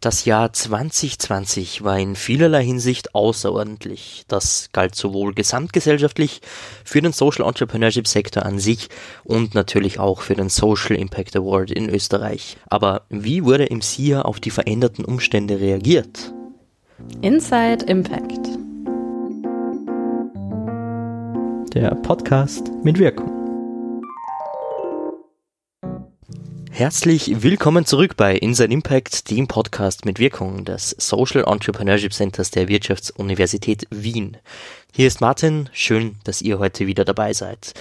Das Jahr 2020 war in vielerlei Hinsicht außerordentlich. Das galt sowohl gesamtgesellschaftlich für den Social Entrepreneurship Sektor an sich und natürlich auch für den Social Impact Award in Österreich. Aber wie wurde im SIA auf die veränderten Umstände reagiert? Inside Impact. Der Podcast mit Wirkung. Herzlich willkommen zurück bei Inside Impact, dem Podcast mit Wirkung des Social Entrepreneurship Centers der Wirtschaftsuniversität Wien. Hier ist Martin, schön, dass ihr heute wieder dabei seid.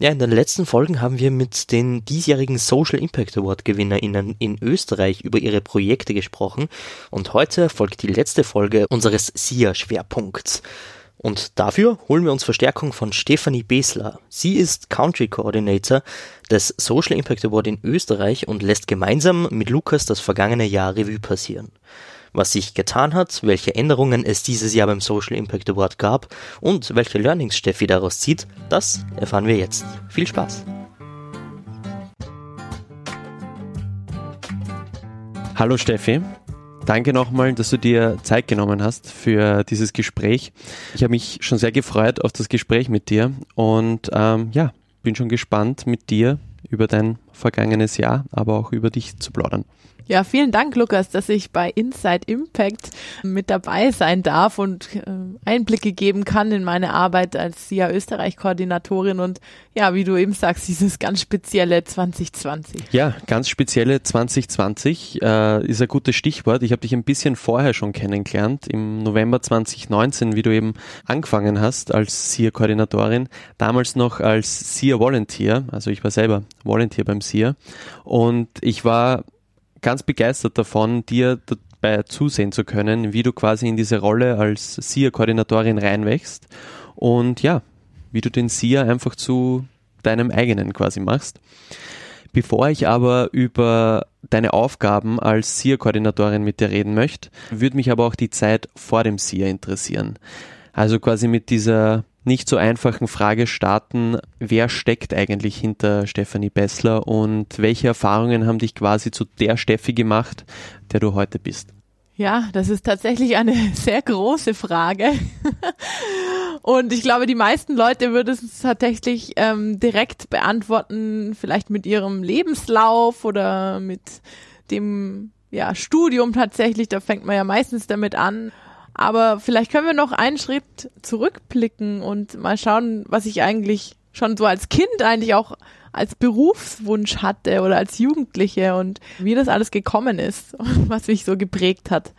Ja, in den letzten Folgen haben wir mit den diesjährigen Social Impact Award GewinnerInnen in Österreich über ihre Projekte gesprochen und heute folgt die letzte Folge unseres SIA-Schwerpunkts. Und dafür holen wir uns Verstärkung von Stefanie Besler. Sie ist Country Coordinator des Social Impact Award in Österreich und lässt gemeinsam mit Lukas das vergangene Jahr Revue passieren. Was sich getan hat, welche Änderungen es dieses Jahr beim Social Impact Award gab und welche Learnings Steffi daraus zieht, das erfahren wir jetzt. Viel Spaß! Hallo Steffi, Danke nochmal, dass du dir Zeit genommen hast für dieses Gespräch. Ich habe mich schon sehr gefreut auf das Gespräch mit dir und ähm, ja, bin schon gespannt mit dir über dein vergangenes Jahr, aber auch über dich zu plaudern. Ja, vielen Dank, Lukas, dass ich bei Inside Impact mit dabei sein darf und äh, Einblicke geben kann in meine Arbeit als SIA Österreich-Koordinatorin und ja, wie du eben sagst, dieses ganz spezielle 2020. Ja, ganz spezielle 2020 äh, ist ein gutes Stichwort. Ich habe dich ein bisschen vorher schon kennengelernt, im November 2019, wie du eben angefangen hast als SIA-Koordinatorin, damals noch als SIA-Volunteer, also ich war selber Volunteer beim SIA und ich war ganz begeistert davon, dir dabei zusehen zu können, wie du quasi in diese Rolle als SIA-Koordinatorin reinwächst und ja, wie du den SIA einfach zu deinem eigenen quasi machst. Bevor ich aber über deine Aufgaben als SIA-Koordinatorin mit dir reden möchte, würde mich aber auch die Zeit vor dem SIA interessieren. Also quasi mit dieser nicht so einfachen Frage starten, wer steckt eigentlich hinter Stefanie Bessler und welche Erfahrungen haben dich quasi zu der Steffi gemacht, der du heute bist? Ja, das ist tatsächlich eine sehr große Frage. Und ich glaube, die meisten Leute würden es tatsächlich ähm, direkt beantworten, vielleicht mit ihrem Lebenslauf oder mit dem ja, Studium tatsächlich. Da fängt man ja meistens damit an. Aber vielleicht können wir noch einen Schritt zurückblicken und mal schauen, was ich eigentlich schon so als Kind eigentlich auch als Berufswunsch hatte oder als Jugendliche und wie das alles gekommen ist und was mich so geprägt hat.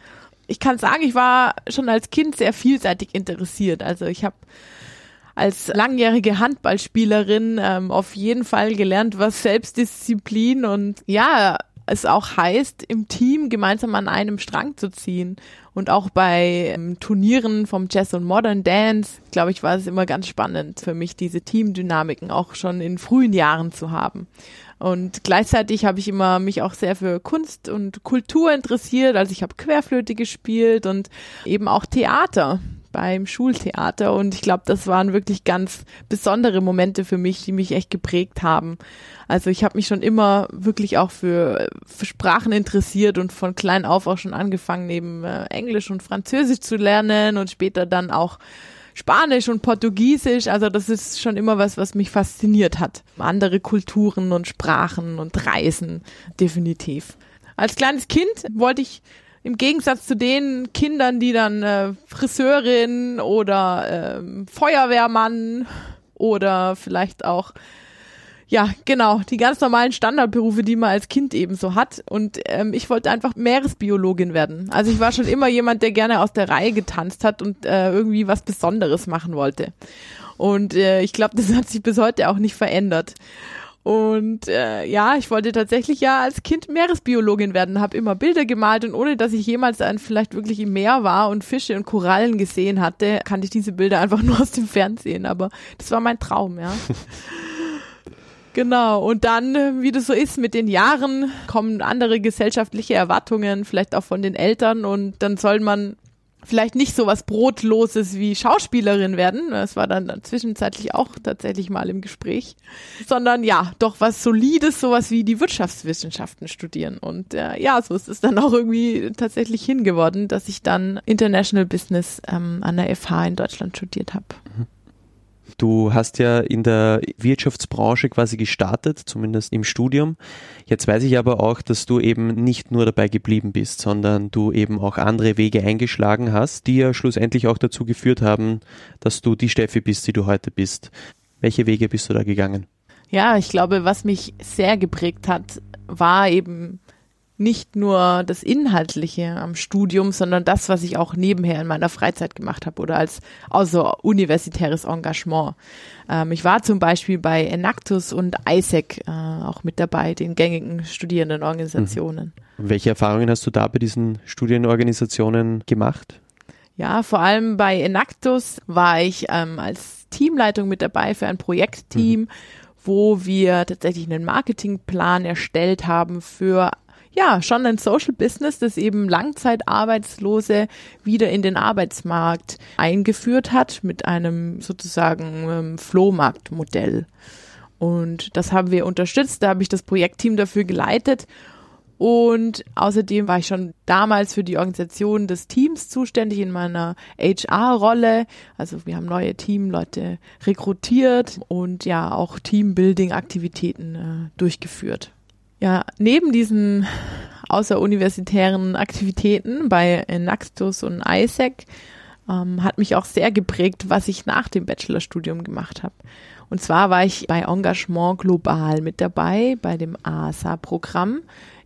Ich kann sagen, ich war schon als Kind sehr vielseitig interessiert. Also ich habe als langjährige Handballspielerin ähm, auf jeden Fall gelernt, was Selbstdisziplin und ja, es auch heißt, im Team gemeinsam an einem Strang zu ziehen. Und auch bei ähm, Turnieren vom Jazz und Modern Dance, glaube ich, war es immer ganz spannend für mich, diese Teamdynamiken auch schon in frühen Jahren zu haben. Und gleichzeitig habe ich immer mich auch sehr für Kunst und Kultur interessiert. Also ich habe Querflöte gespielt und eben auch Theater beim Schultheater und ich glaube, das waren wirklich ganz besondere Momente für mich, die mich echt geprägt haben. Also ich habe mich schon immer wirklich auch für, für Sprachen interessiert und von klein auf auch schon angefangen, neben äh, Englisch und Französisch zu lernen und später dann auch Spanisch und Portugiesisch, also das ist schon immer was, was mich fasziniert hat. Andere Kulturen und Sprachen und Reisen, definitiv. Als kleines Kind wollte ich im Gegensatz zu den Kindern, die dann äh, Friseurin oder äh, Feuerwehrmann oder vielleicht auch ja, genau, die ganz normalen Standardberufe, die man als Kind eben so hat. Und ähm, ich wollte einfach Meeresbiologin werden. Also ich war schon immer jemand, der gerne aus der Reihe getanzt hat und äh, irgendwie was Besonderes machen wollte. Und äh, ich glaube, das hat sich bis heute auch nicht verändert. Und äh, ja, ich wollte tatsächlich ja als Kind Meeresbiologin werden, habe immer Bilder gemalt und ohne dass ich jemals dann vielleicht wirklich im Meer war und Fische und Korallen gesehen hatte, kannte ich diese Bilder einfach nur aus dem Fernsehen. Aber das war mein Traum, ja. Genau, und dann, wie das so ist, mit den Jahren kommen andere gesellschaftliche Erwartungen, vielleicht auch von den Eltern und dann soll man vielleicht nicht so was Brotloses wie Schauspielerin werden. Das war dann zwischenzeitlich auch tatsächlich mal im Gespräch. Sondern ja, doch was Solides, sowas wie die Wirtschaftswissenschaften studieren. Und äh, ja, so ist es dann auch irgendwie tatsächlich hingeworden, dass ich dann International Business ähm, an der FH in Deutschland studiert habe. Mhm. Du hast ja in der Wirtschaftsbranche quasi gestartet, zumindest im Studium. Jetzt weiß ich aber auch, dass du eben nicht nur dabei geblieben bist, sondern du eben auch andere Wege eingeschlagen hast, die ja schlussendlich auch dazu geführt haben, dass du die Steffi bist, die du heute bist. Welche Wege bist du da gegangen? Ja, ich glaube, was mich sehr geprägt hat, war eben nicht nur das Inhaltliche am Studium, sondern das, was ich auch nebenher in meiner Freizeit gemacht habe oder als außer universitäres Engagement. Ähm, ich war zum Beispiel bei Enactus und ISEC äh, auch mit dabei, den gängigen Studierendenorganisationen. Mhm. Welche Erfahrungen hast du da bei diesen Studienorganisationen gemacht? Ja, vor allem bei Enactus war ich ähm, als Teamleitung mit dabei für ein Projektteam. Mhm wo wir tatsächlich einen Marketingplan erstellt haben für ja, schon ein Social Business, das eben Langzeitarbeitslose wieder in den Arbeitsmarkt eingeführt hat mit einem sozusagen ähm, Flohmarktmodell. Und das haben wir unterstützt, da habe ich das Projektteam dafür geleitet und außerdem war ich schon damals für die Organisation des Teams zuständig in meiner HR-Rolle. Also wir haben neue Teamleute rekrutiert und ja auch Teambuilding-Aktivitäten äh, durchgeführt. Ja, neben diesen außeruniversitären Aktivitäten bei Naxtus und ISEC ähm, hat mich auch sehr geprägt, was ich nach dem Bachelorstudium gemacht habe. Und zwar war ich bei Engagement Global mit dabei, bei dem ASA-Programm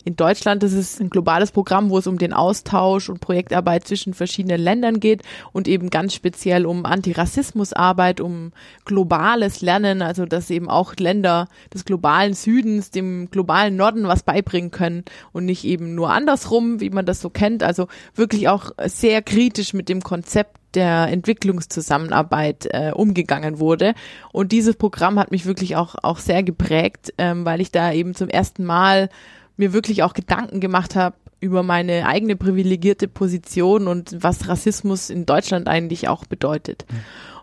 in Deutschland ist es ein globales Programm, wo es um den Austausch und Projektarbeit zwischen verschiedenen Ländern geht und eben ganz speziell um Antirassismusarbeit, um globales Lernen, also dass eben auch Länder des globalen Südens dem globalen Norden was beibringen können und nicht eben nur andersrum, wie man das so kennt. Also wirklich auch sehr kritisch mit dem Konzept der Entwicklungszusammenarbeit äh, umgegangen wurde. Und dieses Programm hat mich wirklich auch, auch sehr geprägt, ähm, weil ich da eben zum ersten Mal mir wirklich auch Gedanken gemacht habe über meine eigene privilegierte Position und was Rassismus in Deutschland eigentlich auch bedeutet.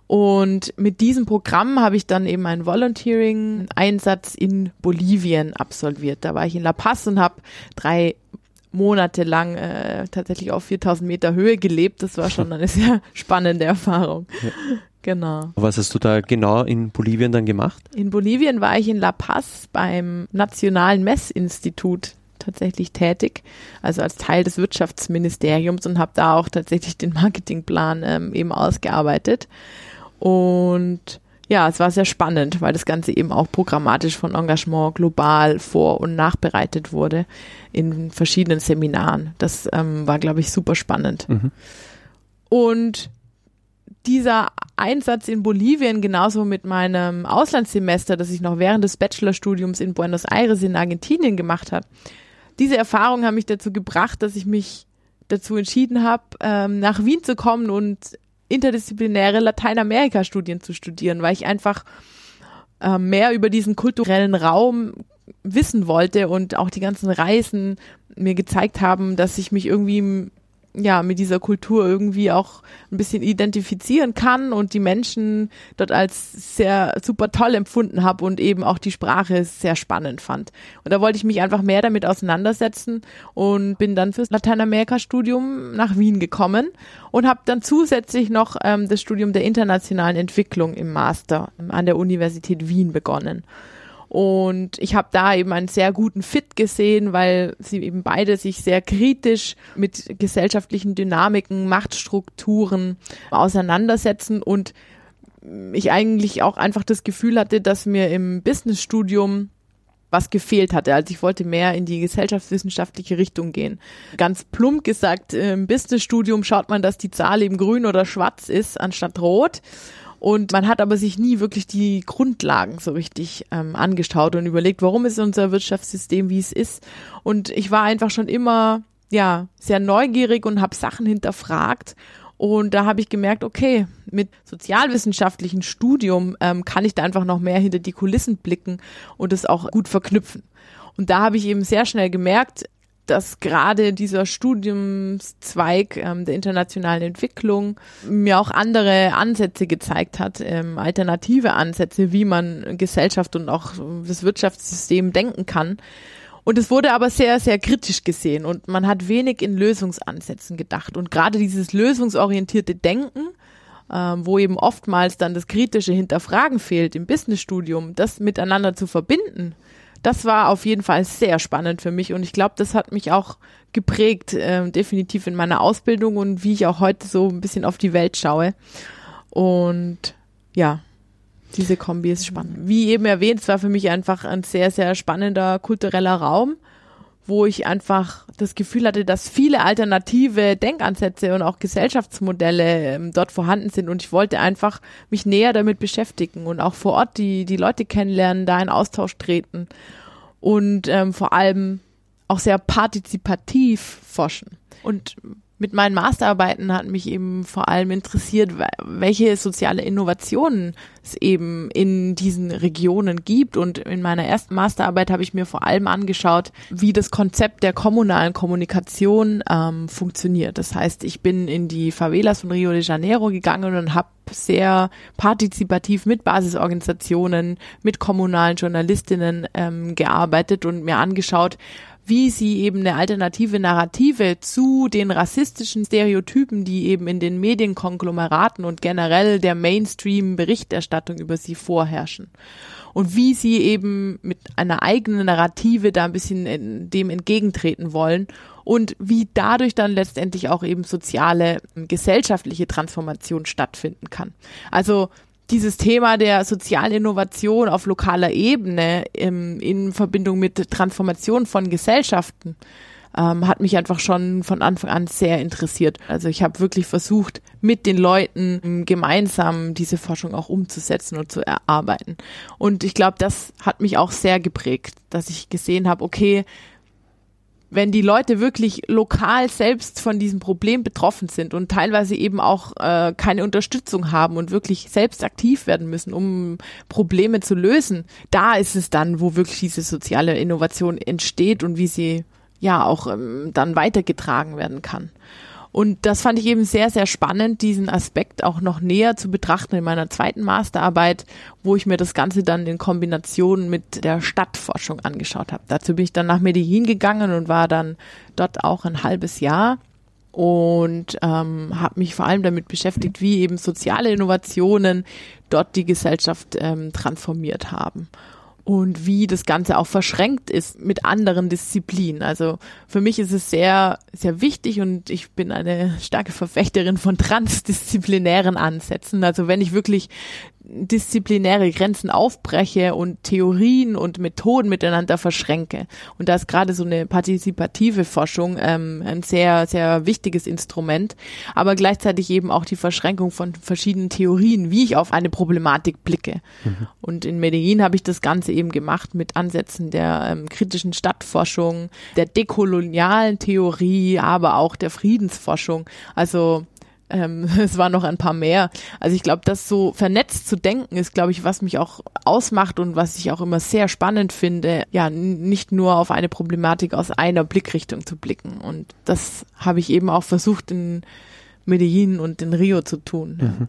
Und mit diesem Programm habe ich dann eben einen Volunteering-Einsatz in Bolivien absolviert. Da war ich in La Paz und habe drei Monate lang äh, tatsächlich auf 4000 Meter Höhe gelebt. Das war schon eine sehr spannende Erfahrung. Ja. Genau. Was hast du da genau in Bolivien dann gemacht? In Bolivien war ich in La Paz beim Nationalen Messinstitut tatsächlich tätig, also als Teil des Wirtschaftsministeriums und habe da auch tatsächlich den Marketingplan ähm, eben ausgearbeitet. Und ja, es war sehr spannend, weil das Ganze eben auch programmatisch von Engagement global vor- und nachbereitet wurde in verschiedenen Seminaren. Das ähm, war, glaube ich, super spannend. Mhm. Und dieser Einsatz in Bolivien genauso mit meinem Auslandssemester, das ich noch während des Bachelorstudiums in Buenos Aires in Argentinien gemacht habe, diese Erfahrungen haben mich dazu gebracht, dass ich mich dazu entschieden habe, ähm, nach Wien zu kommen und interdisziplinäre Lateinamerika-Studien zu studieren, weil ich einfach äh, mehr über diesen kulturellen Raum wissen wollte und auch die ganzen Reisen mir gezeigt haben, dass ich mich irgendwie ja, mit dieser Kultur irgendwie auch ein bisschen identifizieren kann und die Menschen dort als sehr super toll empfunden habe und eben auch die Sprache sehr spannend fand. Und da wollte ich mich einfach mehr damit auseinandersetzen und bin dann fürs Lateinamerika-Studium nach Wien gekommen und habe dann zusätzlich noch ähm, das Studium der internationalen Entwicklung im Master an der Universität Wien begonnen. Und ich habe da eben einen sehr guten Fit gesehen, weil sie eben beide sich sehr kritisch mit gesellschaftlichen Dynamiken, Machtstrukturen auseinandersetzen und ich eigentlich auch einfach das Gefühl hatte, dass mir im Businessstudium was gefehlt hatte. Also ich wollte mehr in die gesellschaftswissenschaftliche Richtung gehen. Ganz plump gesagt, im Businessstudium schaut man, dass die Zahl eben grün oder schwarz ist anstatt rot. Und man hat aber sich nie wirklich die Grundlagen so richtig ähm, angeschaut und überlegt, warum ist unser Wirtschaftssystem, wie es ist. Und ich war einfach schon immer ja sehr neugierig und habe Sachen hinterfragt. Und da habe ich gemerkt, okay, mit sozialwissenschaftlichem Studium ähm, kann ich da einfach noch mehr hinter die Kulissen blicken und es auch gut verknüpfen. Und da habe ich eben sehr schnell gemerkt, dass gerade dieser Studiumszweig ähm, der internationalen Entwicklung mir auch andere Ansätze gezeigt hat, ähm, alternative Ansätze, wie man Gesellschaft und auch das Wirtschaftssystem denken kann. Und es wurde aber sehr, sehr kritisch gesehen und man hat wenig in Lösungsansätzen gedacht. Und gerade dieses lösungsorientierte Denken, ähm, wo eben oftmals dann das kritische Hinterfragen fehlt im Businessstudium, das miteinander zu verbinden, das war auf jeden Fall sehr spannend für mich und ich glaube, das hat mich auch geprägt, äh, definitiv in meiner Ausbildung und wie ich auch heute so ein bisschen auf die Welt schaue. Und ja, diese Kombi ist spannend. Wie eben erwähnt, es war für mich einfach ein sehr, sehr spannender kultureller Raum, wo ich einfach das Gefühl hatte, dass viele alternative Denkansätze und auch Gesellschaftsmodelle ähm, dort vorhanden sind und ich wollte einfach mich näher damit beschäftigen und auch vor Ort die, die Leute kennenlernen, da in Austausch treten und ähm, vor allem auch sehr partizipativ forschen. Und mit meinen Masterarbeiten hat mich eben vor allem interessiert, welche soziale Innovationen es eben in diesen Regionen gibt. Und in meiner ersten Masterarbeit habe ich mir vor allem angeschaut, wie das Konzept der kommunalen Kommunikation ähm, funktioniert. Das heißt, ich bin in die Favelas von Rio de Janeiro gegangen und habe sehr partizipativ mit Basisorganisationen, mit kommunalen Journalistinnen ähm, gearbeitet und mir angeschaut, wie sie eben eine alternative Narrative zu den rassistischen Stereotypen, die eben in den Medienkonglomeraten und generell der Mainstream-Berichterstattung über sie vorherrschen. Und wie sie eben mit einer eigenen Narrative da ein bisschen dem entgegentreten wollen und wie dadurch dann letztendlich auch eben soziale, gesellschaftliche Transformation stattfinden kann. Also dieses Thema der sozialen Innovation auf lokaler Ebene im, in Verbindung mit Transformation von Gesellschaften ähm, hat mich einfach schon von Anfang an sehr interessiert. Also ich habe wirklich versucht, mit den Leuten gemeinsam diese Forschung auch umzusetzen und zu erarbeiten. Und ich glaube, das hat mich auch sehr geprägt, dass ich gesehen habe, okay, wenn die Leute wirklich lokal selbst von diesem Problem betroffen sind und teilweise eben auch äh, keine Unterstützung haben und wirklich selbst aktiv werden müssen, um Probleme zu lösen, da ist es dann, wo wirklich diese soziale Innovation entsteht und wie sie ja auch ähm, dann weitergetragen werden kann. Und das fand ich eben sehr, sehr spannend, diesen Aspekt auch noch näher zu betrachten in meiner zweiten Masterarbeit, wo ich mir das Ganze dann in Kombination mit der Stadtforschung angeschaut habe. Dazu bin ich dann nach Medellin gegangen und war dann dort auch ein halbes Jahr und ähm, habe mich vor allem damit beschäftigt, wie eben soziale Innovationen dort die Gesellschaft ähm, transformiert haben und wie das Ganze auch verschränkt ist mit anderen Disziplinen. Also für mich ist es sehr, sehr wichtig und ich bin eine starke Verfechterin von transdisziplinären Ansätzen. Also wenn ich wirklich disziplinäre Grenzen aufbreche und Theorien und Methoden miteinander verschränke. Und da ist gerade so eine partizipative Forschung ähm, ein sehr, sehr wichtiges Instrument, aber gleichzeitig eben auch die Verschränkung von verschiedenen Theorien, wie ich auf eine Problematik blicke. Mhm. Und in Medellin habe ich das Ganze eben gemacht mit Ansätzen der ähm, kritischen Stadtforschung, der dekolonialen Theorie, aber auch der Friedensforschung. Also ähm, es waren noch ein paar mehr. Also ich glaube, das so vernetzt zu denken ist, glaube ich, was mich auch ausmacht und was ich auch immer sehr spannend finde, ja, nicht nur auf eine Problematik aus einer Blickrichtung zu blicken. Und das habe ich eben auch versucht in Medellin und in Rio zu tun. Mhm.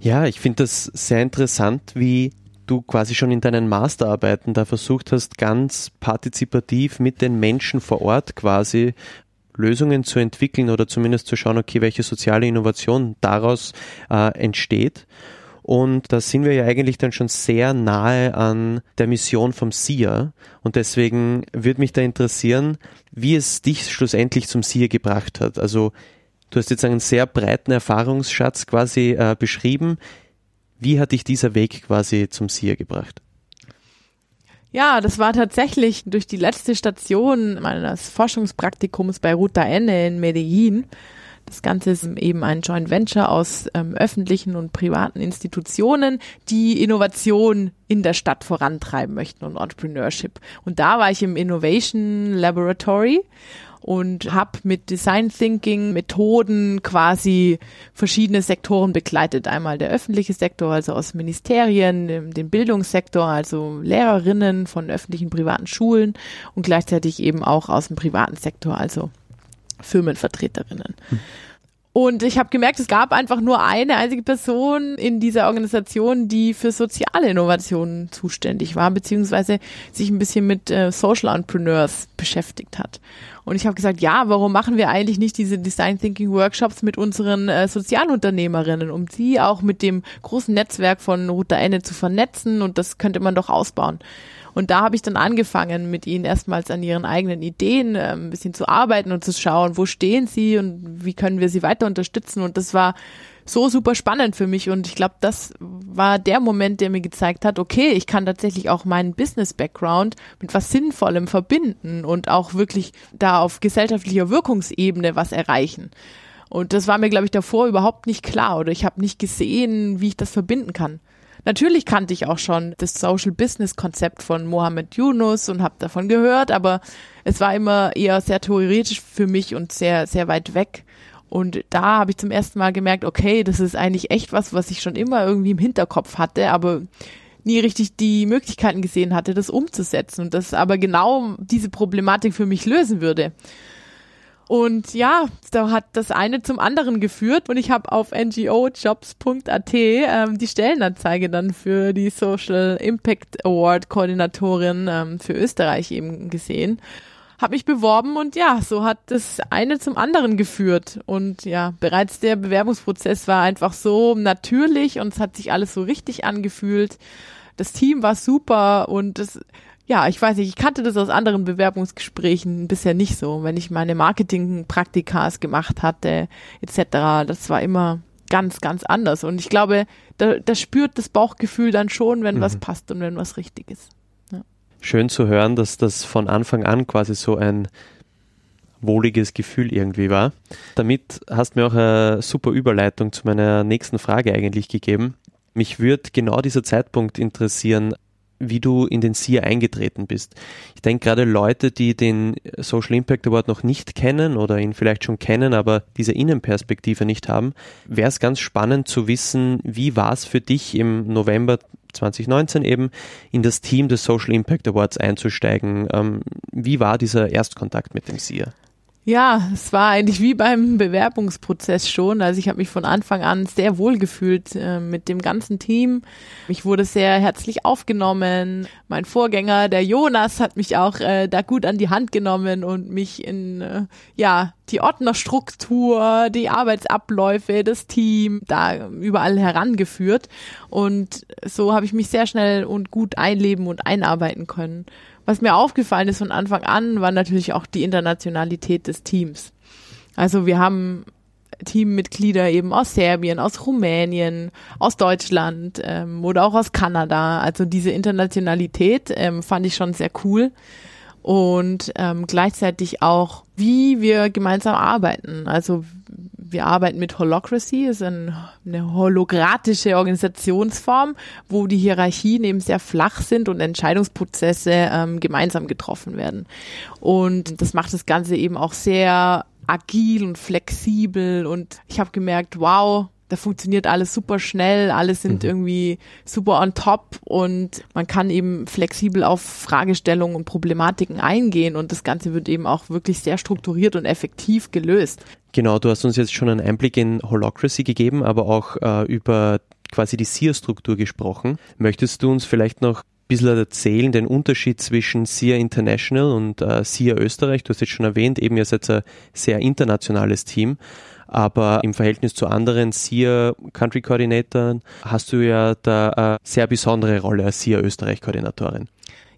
Ja, ich finde das sehr interessant, wie du quasi schon in deinen Masterarbeiten da versucht hast, ganz partizipativ mit den Menschen vor Ort quasi Lösungen zu entwickeln oder zumindest zu schauen, okay, welche soziale Innovation daraus äh, entsteht. Und da sind wir ja eigentlich dann schon sehr nahe an der Mission vom SIA. Und deswegen würde mich da interessieren, wie es dich schlussendlich zum SIA gebracht hat. Also du hast jetzt einen sehr breiten Erfahrungsschatz quasi äh, beschrieben. Wie hat dich dieser Weg quasi zum SIA gebracht? Ja, das war tatsächlich durch die letzte Station meines Forschungspraktikums bei Ruta Enne in Medellin. Das Ganze ist eben ein Joint Venture aus ähm, öffentlichen und privaten Institutionen, die Innovation in der Stadt vorantreiben möchten und Entrepreneurship. Und da war ich im Innovation Laboratory und habe mit Design Thinking Methoden quasi verschiedene Sektoren begleitet. Einmal der öffentliche Sektor, also aus Ministerien, den Bildungssektor, also Lehrerinnen von öffentlichen privaten Schulen und gleichzeitig eben auch aus dem privaten Sektor, also Firmenvertreterinnen. Hm. Und ich habe gemerkt, es gab einfach nur eine einzige Person in dieser Organisation, die für soziale Innovationen zuständig war, beziehungsweise sich ein bisschen mit äh, Social Entrepreneurs beschäftigt hat. Und ich habe gesagt, ja, warum machen wir eigentlich nicht diese Design Thinking Workshops mit unseren äh, Sozialunternehmerinnen, um sie auch mit dem großen Netzwerk von Ruta Enne zu vernetzen und das könnte man doch ausbauen. Und da habe ich dann angefangen, mit ihnen erstmals an ihren eigenen Ideen äh, ein bisschen zu arbeiten und zu schauen, wo stehen sie und wie können wir sie weiter unterstützen. Und das war so super spannend für mich und ich glaube, das war der Moment, der mir gezeigt hat, okay, ich kann tatsächlich auch meinen Business-Background mit was Sinnvollem verbinden und auch wirklich da auf gesellschaftlicher Wirkungsebene was erreichen. Und das war mir, glaube ich, davor überhaupt nicht klar oder ich habe nicht gesehen, wie ich das verbinden kann. Natürlich kannte ich auch schon das Social Business Konzept von Mohammed Yunus und habe davon gehört, aber es war immer eher sehr theoretisch für mich und sehr, sehr weit weg. Und da habe ich zum ersten Mal gemerkt, okay, das ist eigentlich echt was, was ich schon immer irgendwie im Hinterkopf hatte, aber nie richtig die Möglichkeiten gesehen hatte, das umzusetzen und das aber genau diese Problematik für mich lösen würde. Und ja, da hat das eine zum anderen geführt und ich habe auf ngojobs.at ähm, die Stellenanzeige dann für die Social Impact Award Koordinatorin ähm, für Österreich eben gesehen. Habe mich beworben und ja, so hat das eine zum anderen geführt. Und ja, bereits der Bewerbungsprozess war einfach so natürlich und es hat sich alles so richtig angefühlt. Das Team war super und es ja, ich weiß nicht, ich kannte das aus anderen Bewerbungsgesprächen bisher nicht so. Wenn ich meine Marketingpraktikas gemacht hatte, etc., das war immer ganz, ganz anders. Und ich glaube, da, da spürt das Bauchgefühl dann schon, wenn mhm. was passt und wenn was richtig ist. Ja. Schön zu hören, dass das von Anfang an quasi so ein wohliges Gefühl irgendwie war. Damit hast du mir auch eine super Überleitung zu meiner nächsten Frage eigentlich gegeben. Mich würde genau dieser Zeitpunkt interessieren, wie du in den SIA eingetreten bist. Ich denke gerade Leute, die den Social Impact Award noch nicht kennen oder ihn vielleicht schon kennen, aber diese Innenperspektive nicht haben, wäre es ganz spannend zu wissen, wie war es für dich im November 2019 eben in das Team des Social Impact Awards einzusteigen. Ähm, wie war dieser Erstkontakt mit dem SIA? Ja, es war eigentlich wie beim Bewerbungsprozess schon. Also ich habe mich von Anfang an sehr wohl gefühlt äh, mit dem ganzen Team. Ich wurde sehr herzlich aufgenommen. Mein Vorgänger, der Jonas, hat mich auch äh, da gut an die Hand genommen und mich in äh, ja die Ordnerstruktur, die Arbeitsabläufe, das Team da überall herangeführt. Und so habe ich mich sehr schnell und gut einleben und einarbeiten können. Was mir aufgefallen ist von Anfang an, war natürlich auch die Internationalität des Teams. Also wir haben Teammitglieder eben aus Serbien, aus Rumänien, aus Deutschland ähm, oder auch aus Kanada. Also diese Internationalität ähm, fand ich schon sehr cool und ähm, gleichzeitig auch, wie wir gemeinsam arbeiten. Also wir arbeiten mit Holocracy, ist ein, eine holographische Organisationsform, wo die Hierarchien eben sehr flach sind und Entscheidungsprozesse ähm, gemeinsam getroffen werden. Und das macht das Ganze eben auch sehr agil und flexibel und ich habe gemerkt, wow, da funktioniert alles super schnell, alle sind mhm. irgendwie super on top und man kann eben flexibel auf Fragestellungen und Problematiken eingehen und das Ganze wird eben auch wirklich sehr strukturiert und effektiv gelöst. Genau, du hast uns jetzt schon einen Einblick in Holocracy gegeben, aber auch äh, über quasi die SIA-Struktur gesprochen. Möchtest du uns vielleicht noch ein bisschen erzählen, den Unterschied zwischen SIA International und äh, SIA Österreich? Du hast jetzt schon erwähnt, eben ihr seid ein sehr internationales Team aber im Verhältnis zu anderen SIA Country Coordinatoren hast du ja da eine sehr besondere Rolle als SIA Österreich Koordinatorin.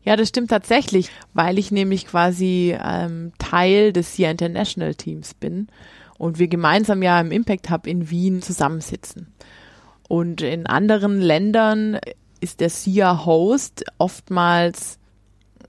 Ja, das stimmt tatsächlich, weil ich nämlich quasi ähm, Teil des SIA International Teams bin und wir gemeinsam ja im Impact Hub in Wien zusammensitzen. Und in anderen Ländern ist der SIA Host oftmals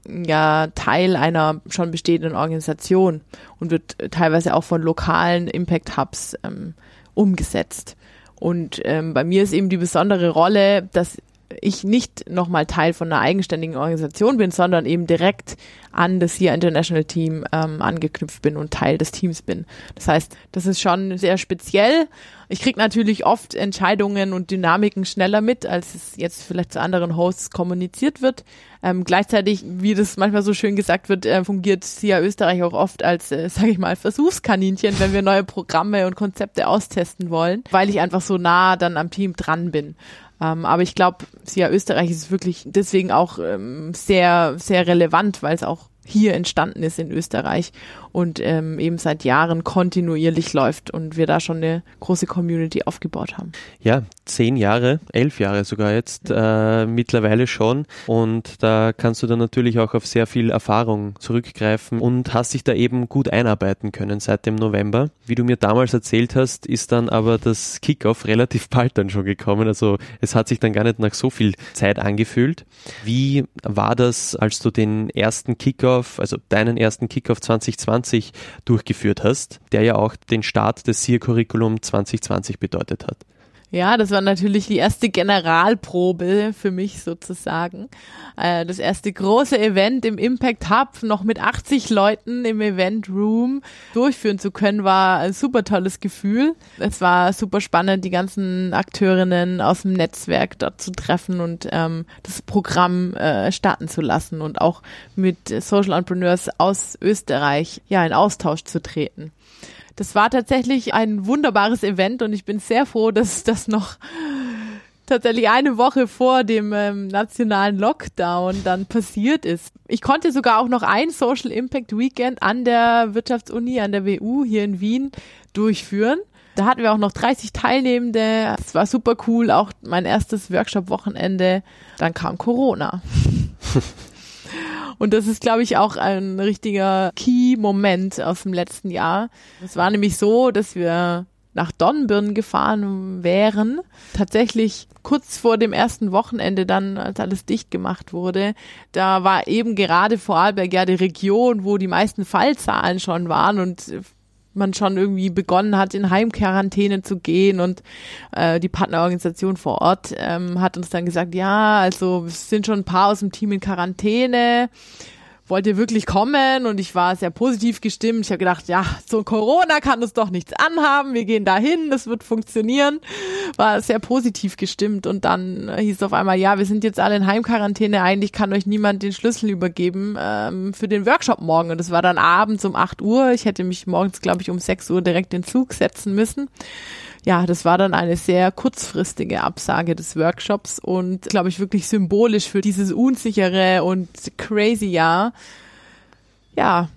ja Teil einer schon bestehenden Organisation und wird teilweise auch von lokalen Impact Hubs ähm, umgesetzt. Und ähm, bei mir ist eben die besondere Rolle, dass ich nicht nochmal Teil von einer eigenständigen Organisation bin, sondern eben direkt an das hier International Team ähm, angeknüpft bin und Teil des Teams bin. Das heißt, das ist schon sehr speziell. Ich kriege natürlich oft Entscheidungen und Dynamiken schneller mit, als es jetzt vielleicht zu anderen Hosts kommuniziert wird. Ähm, gleichzeitig, wie das manchmal so schön gesagt wird, äh, fungiert SIA Österreich auch oft als, äh, sage ich mal, Versuchskaninchen, wenn wir neue Programme und Konzepte austesten wollen, weil ich einfach so nah dann am Team dran bin. Ähm, aber ich glaube, SIA Österreich ist wirklich deswegen auch ähm, sehr, sehr relevant, weil es auch hier entstanden ist in Österreich und ähm, eben seit Jahren kontinuierlich läuft und wir da schon eine große Community aufgebaut haben. Ja, zehn Jahre, elf Jahre sogar jetzt äh, mittlerweile schon und da kannst du dann natürlich auch auf sehr viel Erfahrung zurückgreifen und hast dich da eben gut einarbeiten können seit dem November. Wie du mir damals erzählt hast, ist dann aber das Kickoff relativ bald dann schon gekommen. Also es hat sich dann gar nicht nach so viel Zeit angefühlt. Wie war das, als du den ersten Kickoff, also deinen ersten Kickoff 2020 2020 durchgeführt hast, der ja auch den Start des SIR-Curriculum 2020 bedeutet hat. Ja, das war natürlich die erste Generalprobe für mich sozusagen. Äh, das erste große Event im Impact Hub, noch mit 80 Leuten im Event Room durchführen zu können, war ein super tolles Gefühl. Es war super spannend, die ganzen Akteurinnen aus dem Netzwerk dort zu treffen und ähm, das Programm äh, starten zu lassen und auch mit Social Entrepreneurs aus Österreich ja in Austausch zu treten das war tatsächlich ein wunderbares Event und ich bin sehr froh, dass das noch tatsächlich eine Woche vor dem ähm, nationalen Lockdown dann passiert ist. Ich konnte sogar auch noch ein Social Impact Weekend an der Wirtschaftsuni, an der WU hier in Wien durchführen. Da hatten wir auch noch 30 Teilnehmende. Es war super cool, auch mein erstes Workshop-Wochenende. Dann kam Corona. Und das ist, glaube ich, auch ein richtiger Key-Moment aus dem letzten Jahr. Es war nämlich so, dass wir nach Dornbirn gefahren wären. Tatsächlich kurz vor dem ersten Wochenende dann, als alles dicht gemacht wurde, da war eben gerade Vorarlberg ja die Region, wo die meisten Fallzahlen schon waren und man schon irgendwie begonnen hat, in Heimquarantäne zu gehen und äh, die Partnerorganisation vor Ort ähm, hat uns dann gesagt, ja, also es sind schon ein paar aus dem Team in Quarantäne wollt ihr wirklich kommen? Und ich war sehr positiv gestimmt. Ich habe gedacht, ja, so Corona kann uns doch nichts anhaben. Wir gehen dahin, das wird funktionieren. War sehr positiv gestimmt. Und dann hieß es auf einmal, ja, wir sind jetzt alle in Heimquarantäne. Eigentlich kann euch niemand den Schlüssel übergeben ähm, für den Workshop morgen. Und das war dann abends um 8 Uhr. Ich hätte mich morgens, glaube ich, um 6 Uhr direkt in den Zug setzen müssen ja, das war dann eine sehr kurzfristige Absage des Workshops und glaube ich wirklich symbolisch für dieses unsichere und crazy Jahr. Ja,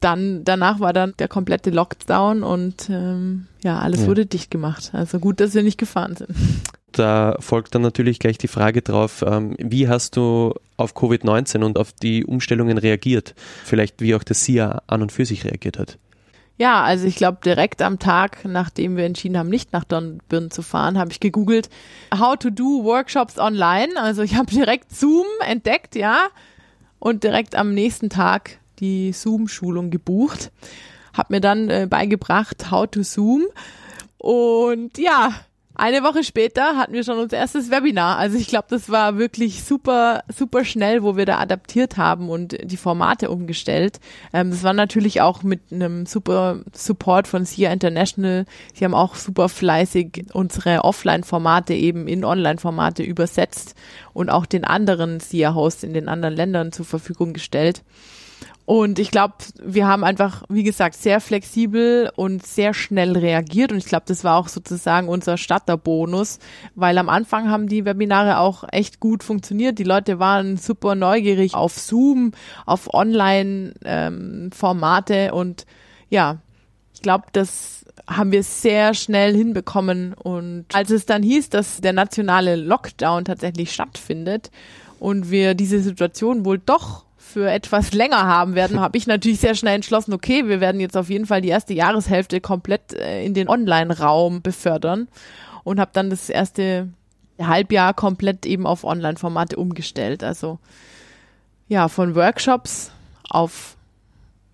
dann danach war dann der komplette Lockdown und ähm, ja, alles ja. wurde dicht gemacht. Also gut, dass wir nicht gefahren sind. Da folgt dann natürlich gleich die Frage drauf, ähm, wie hast du auf Covid-19 und auf die Umstellungen reagiert? Vielleicht wie auch das SIA an und für sich reagiert hat. Ja, also ich glaube, direkt am Tag, nachdem wir entschieden haben, nicht nach Dornbirn zu fahren, habe ich gegoogelt, how to do Workshops online. Also ich habe direkt Zoom entdeckt, ja, und direkt am nächsten Tag die Zoom-Schulung gebucht. Hab mir dann äh, beigebracht, how to Zoom. Und ja, eine Woche später hatten wir schon unser erstes Webinar. Also ich glaube, das war wirklich super, super schnell, wo wir da adaptiert haben und die Formate umgestellt. Ähm, das war natürlich auch mit einem super Support von SIA International. Sie haben auch super fleißig unsere Offline-Formate eben in Online-Formate übersetzt und auch den anderen SIA-Hosts in den anderen Ländern zur Verfügung gestellt. Und ich glaube, wir haben einfach, wie gesagt, sehr flexibel und sehr schnell reagiert. Und ich glaube, das war auch sozusagen unser Starterbonus, weil am Anfang haben die Webinare auch echt gut funktioniert. Die Leute waren super neugierig auf Zoom, auf Online-Formate ähm, und ja, ich glaube, das haben wir sehr schnell hinbekommen. Und als es dann hieß, dass der nationale Lockdown tatsächlich stattfindet und wir diese Situation wohl doch für etwas länger haben werden, habe ich natürlich sehr schnell entschlossen, okay, wir werden jetzt auf jeden Fall die erste Jahreshälfte komplett äh, in den Online-Raum befördern und habe dann das erste Halbjahr komplett eben auf Online-Formate umgestellt. Also ja, von Workshops auf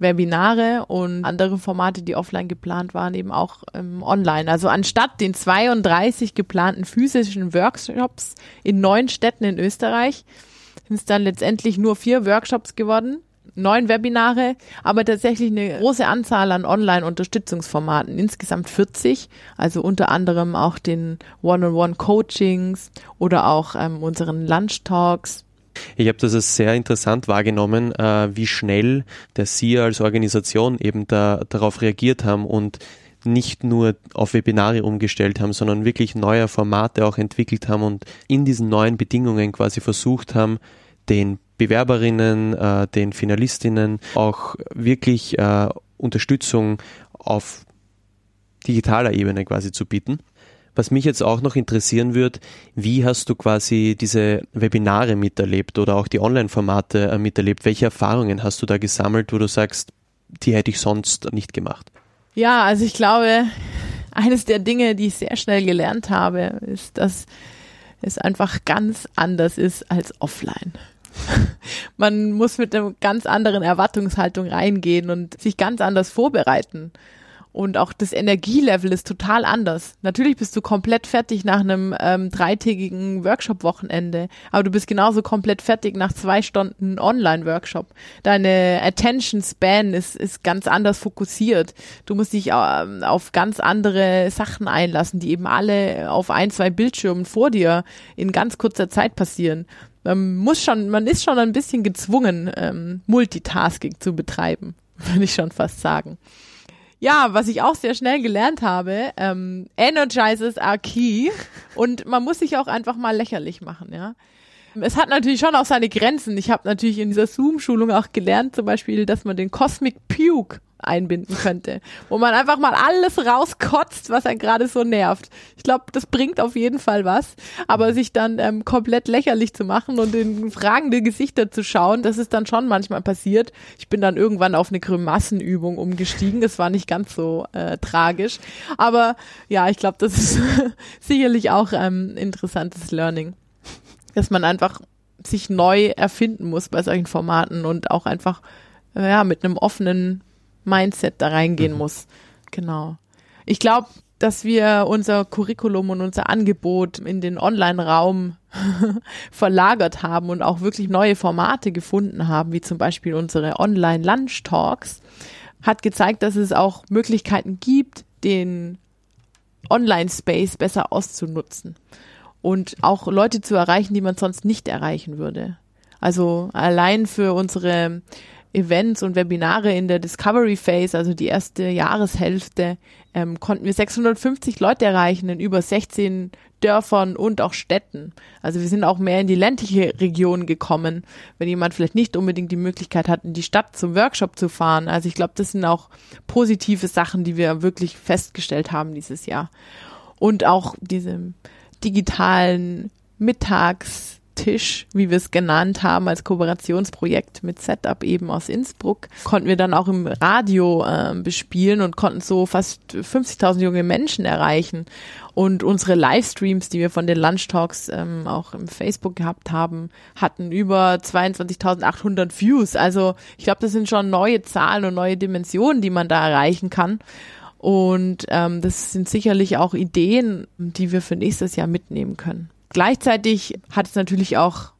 Webinare und andere Formate, die offline geplant waren, eben auch ähm, online. Also anstatt den 32 geplanten physischen Workshops in neun Städten in Österreich sind es dann letztendlich nur vier Workshops geworden, neun Webinare, aber tatsächlich eine große Anzahl an Online-Unterstützungsformaten, insgesamt 40, also unter anderem auch den One-on-One-Coachings oder auch ähm, unseren Lunch-Talks ich habe das als sehr interessant wahrgenommen, äh, wie schnell der SIA als Organisation eben da, darauf reagiert haben und nicht nur auf Webinare umgestellt haben, sondern wirklich neue Formate auch entwickelt haben und in diesen neuen Bedingungen quasi versucht haben, den Bewerberinnen, äh, den Finalistinnen auch wirklich äh, Unterstützung auf digitaler Ebene quasi zu bieten. Was mich jetzt auch noch interessieren wird, wie hast du quasi diese Webinare miterlebt oder auch die Online-Formate äh, miterlebt? Welche Erfahrungen hast du da gesammelt, wo du sagst, die hätte ich sonst nicht gemacht? Ja, also ich glaube, eines der Dinge, die ich sehr schnell gelernt habe, ist, dass es einfach ganz anders ist als offline. Man muss mit einer ganz anderen Erwartungshaltung reingehen und sich ganz anders vorbereiten und auch das Energielevel ist total anders. Natürlich bist du komplett fertig nach einem ähm, dreitägigen Workshop-Wochenende, aber du bist genauso komplett fertig nach zwei Stunden Online-Workshop. Deine Attention Span ist, ist ganz anders fokussiert. Du musst dich ähm, auf ganz andere Sachen einlassen, die eben alle auf ein, zwei Bildschirmen vor dir in ganz kurzer Zeit passieren. Man muss schon, man ist schon ein bisschen gezwungen, ähm, Multitasking zu betreiben, würde ich schon fast sagen. Ja, was ich auch sehr schnell gelernt habe, ähm, Energizes are key und man muss sich auch einfach mal lächerlich machen, ja. Es hat natürlich schon auch seine Grenzen. Ich habe natürlich in dieser Zoom-Schulung auch gelernt, zum Beispiel, dass man den Cosmic Puke einbinden könnte, wo man einfach mal alles rauskotzt, was einen gerade so nervt. Ich glaube, das bringt auf jeden Fall was, aber sich dann ähm, komplett lächerlich zu machen und in fragende Gesichter zu schauen, das ist dann schon manchmal passiert. Ich bin dann irgendwann auf eine Grimassenübung umgestiegen, das war nicht ganz so äh, tragisch, aber ja, ich glaube, das ist sicherlich auch ähm, interessantes Learning, dass man einfach sich neu erfinden muss bei solchen Formaten und auch einfach ja, mit einem offenen Mindset da reingehen mhm. muss. Genau. Ich glaube, dass wir unser Curriculum und unser Angebot in den Online-Raum verlagert haben und auch wirklich neue Formate gefunden haben, wie zum Beispiel unsere Online-Lunch-Talks, hat gezeigt, dass es auch Möglichkeiten gibt, den Online-Space besser auszunutzen und auch Leute zu erreichen, die man sonst nicht erreichen würde. Also allein für unsere Events und Webinare in der Discovery Phase, also die erste Jahreshälfte, ähm, konnten wir 650 Leute erreichen in über 16 Dörfern und auch Städten. Also wir sind auch mehr in die ländliche Region gekommen, wenn jemand vielleicht nicht unbedingt die Möglichkeit hat, in die Stadt zum Workshop zu fahren. Also ich glaube, das sind auch positive Sachen, die wir wirklich festgestellt haben dieses Jahr. Und auch diese digitalen Mittags Tisch, wie wir es genannt haben, als Kooperationsprojekt mit Setup eben aus Innsbruck, konnten wir dann auch im Radio äh, bespielen und konnten so fast 50.000 junge Menschen erreichen. Und unsere Livestreams, die wir von den Lunch Talks ähm, auch im Facebook gehabt haben, hatten über 22.800 Views. Also ich glaube, das sind schon neue Zahlen und neue Dimensionen, die man da erreichen kann. Und ähm, das sind sicherlich auch Ideen, die wir für nächstes Jahr mitnehmen können. Gleichzeitig hat es natürlich auch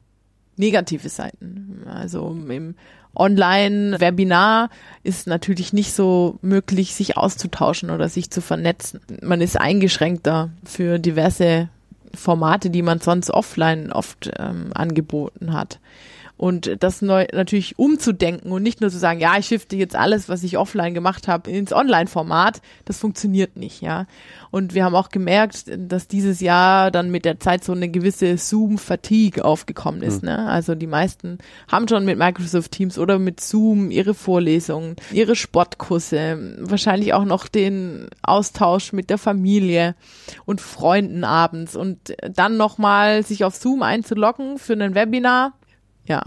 negative Seiten. Also im Online-Webinar ist natürlich nicht so möglich, sich auszutauschen oder sich zu vernetzen. Man ist eingeschränkter für diverse Formate, die man sonst offline oft ähm, angeboten hat. Und das neu, natürlich umzudenken und nicht nur zu sagen, ja, ich shifte jetzt alles, was ich offline gemacht habe, ins Online-Format, das funktioniert nicht, ja. Und wir haben auch gemerkt, dass dieses Jahr dann mit der Zeit so eine gewisse Zoom-Fatigue aufgekommen ist. Mhm. Ne? Also die meisten haben schon mit Microsoft Teams oder mit Zoom ihre Vorlesungen, ihre Sportkurse, wahrscheinlich auch noch den Austausch mit der Familie und Freunden abends und dann nochmal sich auf Zoom einzuloggen für ein Webinar ja,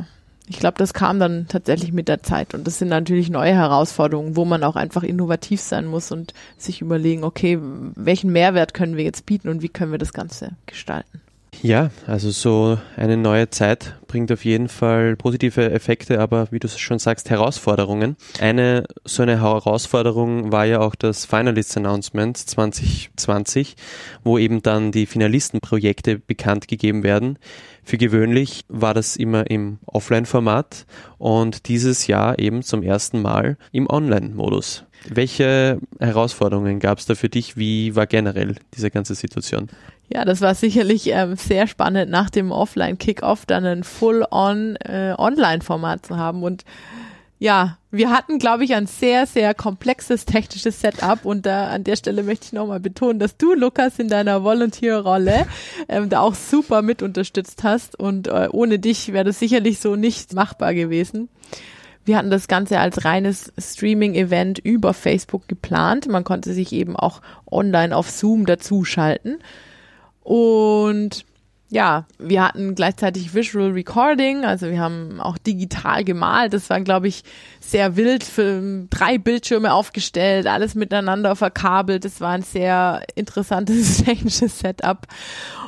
ich glaube, das kam dann tatsächlich mit der Zeit. Und das sind natürlich neue Herausforderungen, wo man auch einfach innovativ sein muss und sich überlegen, okay, welchen Mehrwert können wir jetzt bieten und wie können wir das Ganze gestalten. Ja, also so eine neue Zeit bringt auf jeden Fall positive Effekte, aber wie du schon sagst, Herausforderungen. Eine so eine Herausforderung war ja auch das Finalist Announcement 2020, wo eben dann die Finalistenprojekte bekannt gegeben werden. Für gewöhnlich war das immer im Offline-Format und dieses Jahr eben zum ersten Mal im Online-Modus. Welche Herausforderungen gab es da für dich? Wie war generell diese ganze Situation? Ja, das war sicherlich ähm, sehr spannend, nach dem Offline-Kick-Off dann ein Full-on äh, Online-Format zu haben. Und ja, wir hatten, glaube ich, ein sehr, sehr komplexes technisches Setup und da an der Stelle möchte ich nochmal betonen, dass du, Lukas, in deiner Volunteer-Rolle ähm, da auch super mit unterstützt hast und äh, ohne dich wäre das sicherlich so nicht machbar gewesen. Wir hatten das Ganze als reines Streaming-Event über Facebook geplant. Man konnte sich eben auch online auf Zoom dazuschalten. Und ja, wir hatten gleichzeitig Visual Recording, also wir haben auch digital gemalt. Das war, glaube ich, sehr wild, für drei Bildschirme aufgestellt, alles miteinander verkabelt. Das war ein sehr interessantes technisches Setup.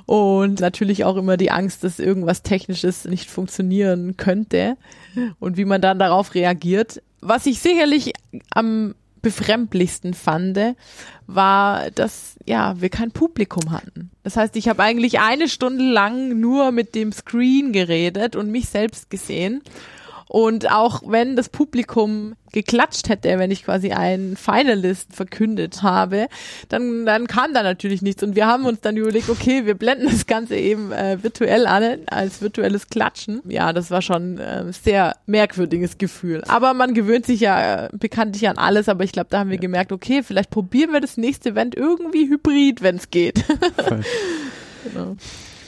Und natürlich auch immer die Angst, dass irgendwas Technisches nicht funktionieren könnte und wie man dann darauf reagiert. Was ich sicherlich am befremdlichsten fand, war, dass ja wir kein Publikum hatten. Das heißt, ich habe eigentlich eine Stunde lang nur mit dem Screen geredet und mich selbst gesehen und auch wenn das Publikum geklatscht hätte, wenn ich quasi einen Finalist verkündet habe, dann, dann kam da natürlich nichts. Und wir haben uns dann überlegt, okay, wir blenden das Ganze eben äh, virtuell an, als virtuelles Klatschen. Ja, das war schon äh, sehr merkwürdiges Gefühl. Aber man gewöhnt sich ja äh, bekanntlich an alles, aber ich glaube, da haben wir gemerkt, okay, vielleicht probieren wir das nächste Event irgendwie hybrid, wenn es geht. genau.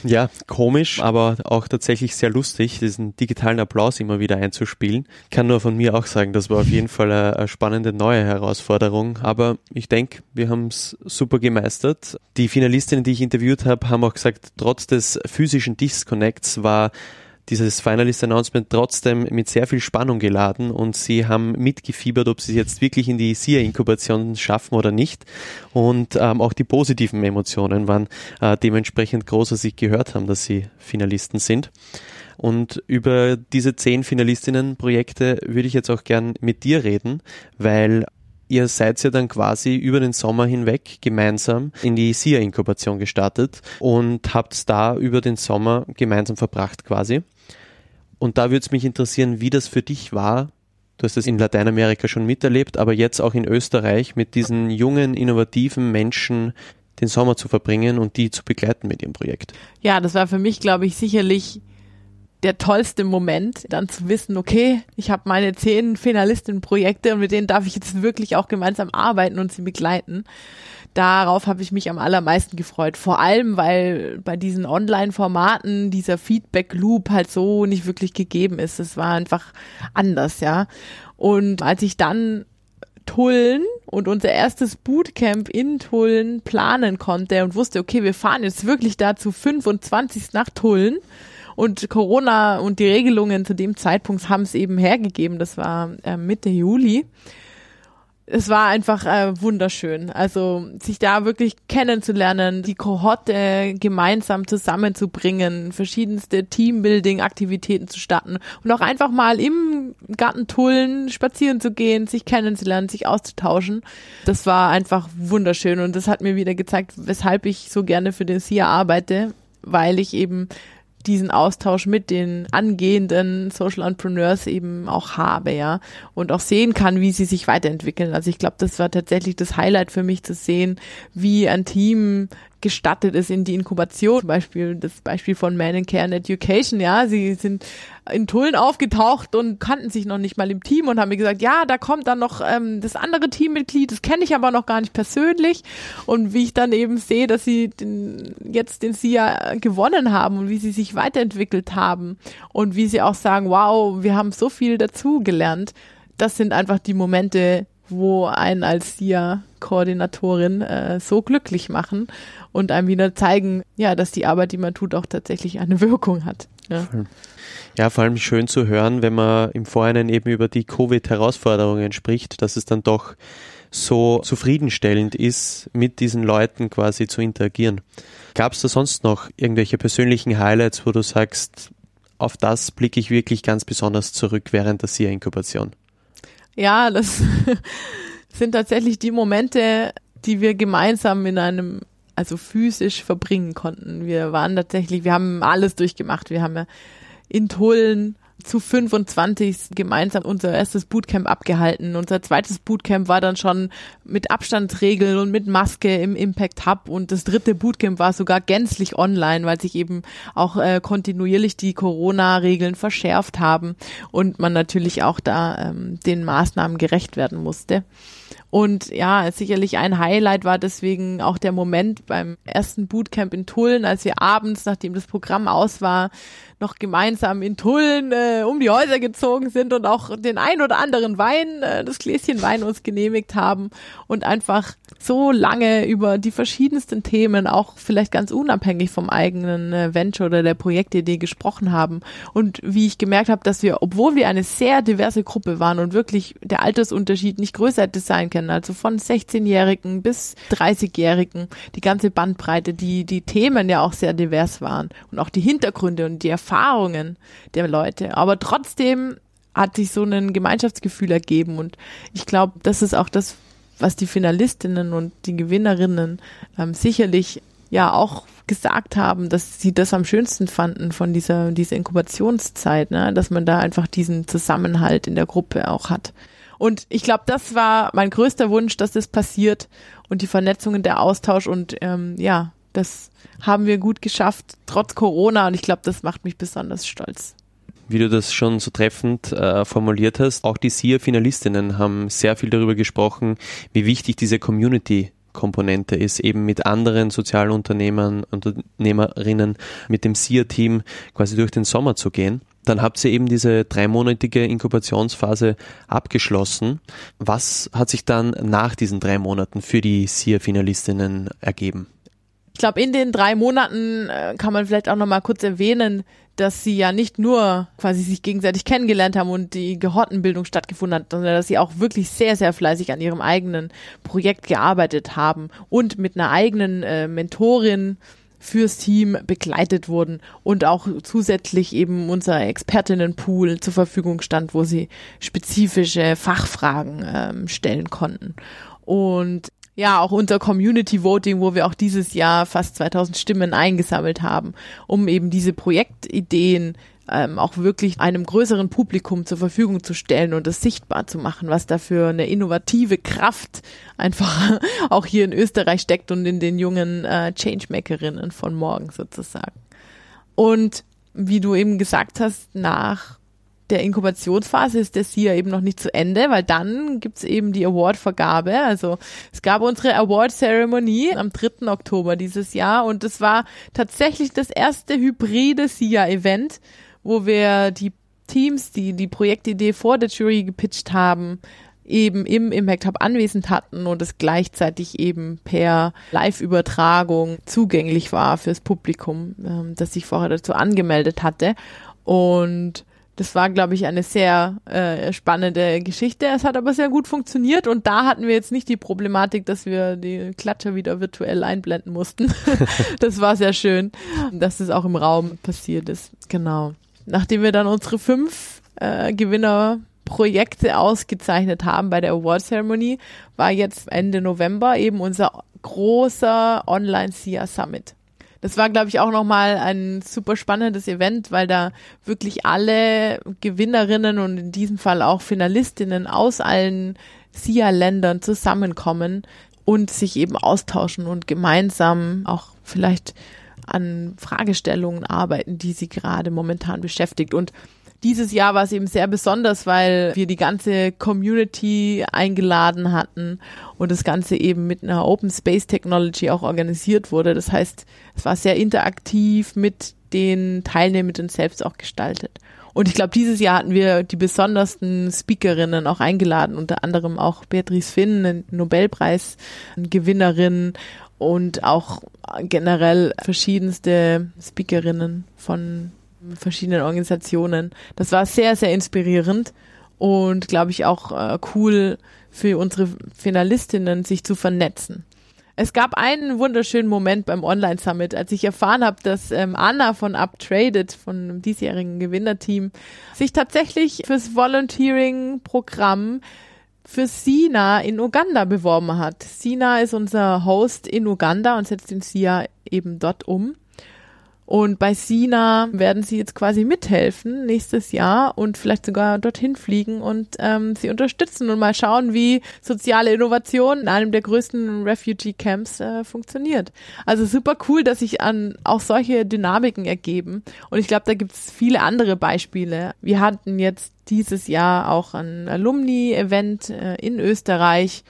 Ja, komisch, aber auch tatsächlich sehr lustig, diesen digitalen Applaus immer wieder einzuspielen. Kann nur von mir auch sagen, das war auf jeden Fall eine, eine spannende neue Herausforderung. Aber ich denke, wir haben es super gemeistert. Die Finalistinnen, die ich interviewt habe, haben auch gesagt, trotz des physischen Disconnects war dieses Finalist Announcement trotzdem mit sehr viel Spannung geladen und sie haben mitgefiebert, ob sie es jetzt wirklich in die SIA-Inkubation schaffen oder nicht. Und ähm, auch die positiven Emotionen waren äh, dementsprechend groß, als sie gehört haben, dass sie Finalisten sind. Und über diese zehn Finalistinnen-Projekte würde ich jetzt auch gern mit dir reden, weil ihr seid ja dann quasi über den Sommer hinweg gemeinsam in die SIA-Inkubation gestartet und habt da über den Sommer gemeinsam verbracht quasi. Und da würde es mich interessieren, wie das für dich war. Du hast es in Lateinamerika schon miterlebt, aber jetzt auch in Österreich mit diesen jungen, innovativen Menschen den Sommer zu verbringen und die zu begleiten mit ihrem Projekt. Ja, das war für mich, glaube ich, sicherlich der tollste Moment, dann zu wissen, okay, ich habe meine zehn Finalistinnen-Projekte und mit denen darf ich jetzt wirklich auch gemeinsam arbeiten und sie begleiten. Darauf habe ich mich am allermeisten gefreut. Vor allem, weil bei diesen Online-Formaten dieser Feedback-Loop halt so nicht wirklich gegeben ist. Es war einfach anders, ja. Und als ich dann Tullen und unser erstes Bootcamp in Tullen planen konnte und wusste, okay, wir fahren jetzt wirklich dazu 25 nach Tullen und Corona und die Regelungen zu dem Zeitpunkt haben es eben hergegeben. Das war äh, Mitte Juli. Es war einfach äh, wunderschön. Also sich da wirklich kennenzulernen, die Kohorte gemeinsam zusammenzubringen, verschiedenste Teambuilding-Aktivitäten zu starten und auch einfach mal im Garten Tullen spazieren zu gehen, sich kennenzulernen, sich auszutauschen. Das war einfach wunderschön und das hat mir wieder gezeigt, weshalb ich so gerne für den SIA arbeite, weil ich eben diesen Austausch mit den angehenden Social Entrepreneurs eben auch habe, ja, und auch sehen kann, wie sie sich weiterentwickeln. Also ich glaube, das war tatsächlich das Highlight für mich zu sehen, wie ein Team gestattet ist in die Inkubation. Zum Beispiel das Beispiel von Man in Care and Education, ja, sie sind in Tullen aufgetaucht und kannten sich noch nicht mal im Team und haben mir gesagt, ja, da kommt dann noch ähm, das andere Teammitglied, das kenne ich aber noch gar nicht persönlich. Und wie ich dann eben sehe, dass sie den, jetzt den SIA gewonnen haben und wie sie sich weiterentwickelt haben und wie sie auch sagen, wow, wir haben so viel dazu gelernt. Das sind einfach die Momente, wo einen als SIA-Koordinatorin äh, so glücklich machen und einem wieder zeigen, ja, dass die Arbeit, die man tut, auch tatsächlich eine Wirkung hat. Ja. Ja, vor allem schön zu hören, wenn man im Vorhinein eben über die Covid-Herausforderungen spricht, dass es dann doch so zufriedenstellend ist, mit diesen Leuten quasi zu interagieren. Gab es da sonst noch irgendwelche persönlichen Highlights, wo du sagst, auf das blicke ich wirklich ganz besonders zurück während der SIA-Inkubation? Ja, das sind tatsächlich die Momente, die wir gemeinsam in einem, also physisch verbringen konnten. Wir waren tatsächlich, wir haben alles durchgemacht. Wir haben ja in Tulln zu 25 gemeinsam unser erstes Bootcamp abgehalten. Unser zweites Bootcamp war dann schon mit Abstandsregeln und mit Maske im Impact Hub und das dritte Bootcamp war sogar gänzlich online, weil sich eben auch äh, kontinuierlich die Corona-Regeln verschärft haben und man natürlich auch da ähm, den Maßnahmen gerecht werden musste. Und ja, sicherlich ein Highlight war deswegen auch der Moment beim ersten Bootcamp in Tulln, als wir abends, nachdem das Programm aus war, noch gemeinsam in Tulln äh, um die Häuser gezogen sind und auch den ein oder anderen Wein, äh, das Gläschen Wein uns genehmigt haben und einfach so lange über die verschiedensten Themen, auch vielleicht ganz unabhängig vom eigenen äh, Venture oder der Projektidee gesprochen haben. Und wie ich gemerkt habe, dass wir, obwohl wir eine sehr diverse Gruppe waren und wirklich der Altersunterschied nicht größer hätte sein können, also von 16-Jährigen bis 30-Jährigen, die ganze Bandbreite, die, die Themen ja auch sehr divers waren und auch die Hintergründe und die Erfahrungen der Leute. Aber trotzdem hat sich so ein Gemeinschaftsgefühl ergeben und ich glaube, das ist auch das, was die Finalistinnen und die Gewinnerinnen ähm, sicherlich ja auch gesagt haben, dass sie das am schönsten fanden von dieser, dieser Inkubationszeit, ne? dass man da einfach diesen Zusammenhalt in der Gruppe auch hat. Und ich glaube, das war mein größter Wunsch, dass das passiert und die Vernetzung und der Austausch und ähm, ja, das haben wir gut geschafft, trotz Corona und ich glaube, das macht mich besonders stolz wie du das schon so treffend äh, formuliert hast. Auch die SIA-Finalistinnen haben sehr viel darüber gesprochen, wie wichtig diese Community Komponente ist, eben mit anderen Sozialunternehmern, Unternehmerinnen, mit dem SIA-Team quasi durch den Sommer zu gehen. Dann habt ihr eben diese dreimonatige Inkubationsphase abgeschlossen. Was hat sich dann nach diesen drei Monaten für die SIA-Finalistinnen ergeben? Ich glaube, in den drei Monaten äh, kann man vielleicht auch noch mal kurz erwähnen, dass sie ja nicht nur quasi sich gegenseitig kennengelernt haben und die Gehortenbildung stattgefunden hat, sondern dass sie auch wirklich sehr, sehr fleißig an ihrem eigenen Projekt gearbeitet haben und mit einer eigenen äh, Mentorin fürs Team begleitet wurden und auch zusätzlich eben unser Expertinnenpool zur Verfügung stand, wo sie spezifische Fachfragen ähm, stellen konnten. Und ja, auch unser Community Voting, wo wir auch dieses Jahr fast 2000 Stimmen eingesammelt haben, um eben diese Projektideen ähm, auch wirklich einem größeren Publikum zur Verfügung zu stellen und es sichtbar zu machen, was da für eine innovative Kraft einfach auch hier in Österreich steckt und in den jungen äh, Changemakerinnen von morgen sozusagen. Und wie du eben gesagt hast, nach der Inkubationsphase ist der SIA eben noch nicht zu Ende, weil dann gibt's eben die Awardvergabe. Also es gab unsere Award-Zeremonie am 3. Oktober dieses Jahr und es war tatsächlich das erste hybride SIA-Event, wo wir die Teams, die die Projektidee vor der Jury gepitcht haben, eben im Impact Hub anwesend hatten und es gleichzeitig eben per Live-Übertragung zugänglich war fürs Publikum, ähm, das sich vorher dazu angemeldet hatte. Und das war, glaube ich, eine sehr äh, spannende Geschichte. Es hat aber sehr gut funktioniert und da hatten wir jetzt nicht die Problematik, dass wir die Klatscher wieder virtuell einblenden mussten. das war sehr schön, dass es auch im Raum passiert ist. Genau. Nachdem wir dann unsere fünf äh, Gewinnerprojekte ausgezeichnet haben bei der Award Ceremony, war jetzt Ende November eben unser großer Online-SIA Summit. Das war, glaube ich, auch nochmal ein super spannendes Event, weil da wirklich alle Gewinnerinnen und in diesem Fall auch Finalistinnen aus allen SIA-Ländern zusammenkommen und sich eben austauschen und gemeinsam auch vielleicht an Fragestellungen arbeiten, die sie gerade momentan beschäftigt. Und dieses Jahr war es eben sehr besonders, weil wir die ganze Community eingeladen hatten und das Ganze eben mit einer Open Space Technology auch organisiert wurde. Das heißt, es war sehr interaktiv mit den Teilnehmenden selbst auch gestaltet. Und ich glaube, dieses Jahr hatten wir die besondersten Speakerinnen auch eingeladen, unter anderem auch Beatrice Finn, eine Nobelpreisgewinnerin und auch generell verschiedenste Speakerinnen von verschiedenen Organisationen. Das war sehr, sehr inspirierend. und glaube ich auch äh, cool für unsere Finalistinnen, sich zu vernetzen. Es gab einen wunderschönen Moment beim Online Summit, als ich erfahren habe, dass ähm, Anna von Uptraded, von einem diesjährigen Gewinnerteam, sich tatsächlich fürs Volunteering-Programm für Sina in Uganda beworben hat. Sina ist unser Host in Uganda und setzt den SIA eben dort um. Und bei Sina werden sie jetzt quasi mithelfen nächstes Jahr und vielleicht sogar dorthin fliegen und ähm, sie unterstützen und mal schauen, wie soziale Innovation in einem der größten Refugee Camps äh, funktioniert. Also super cool, dass sich an auch solche Dynamiken ergeben. Und ich glaube, da gibt es viele andere Beispiele. Wir hatten jetzt dieses Jahr auch ein Alumni-Event äh, in Österreich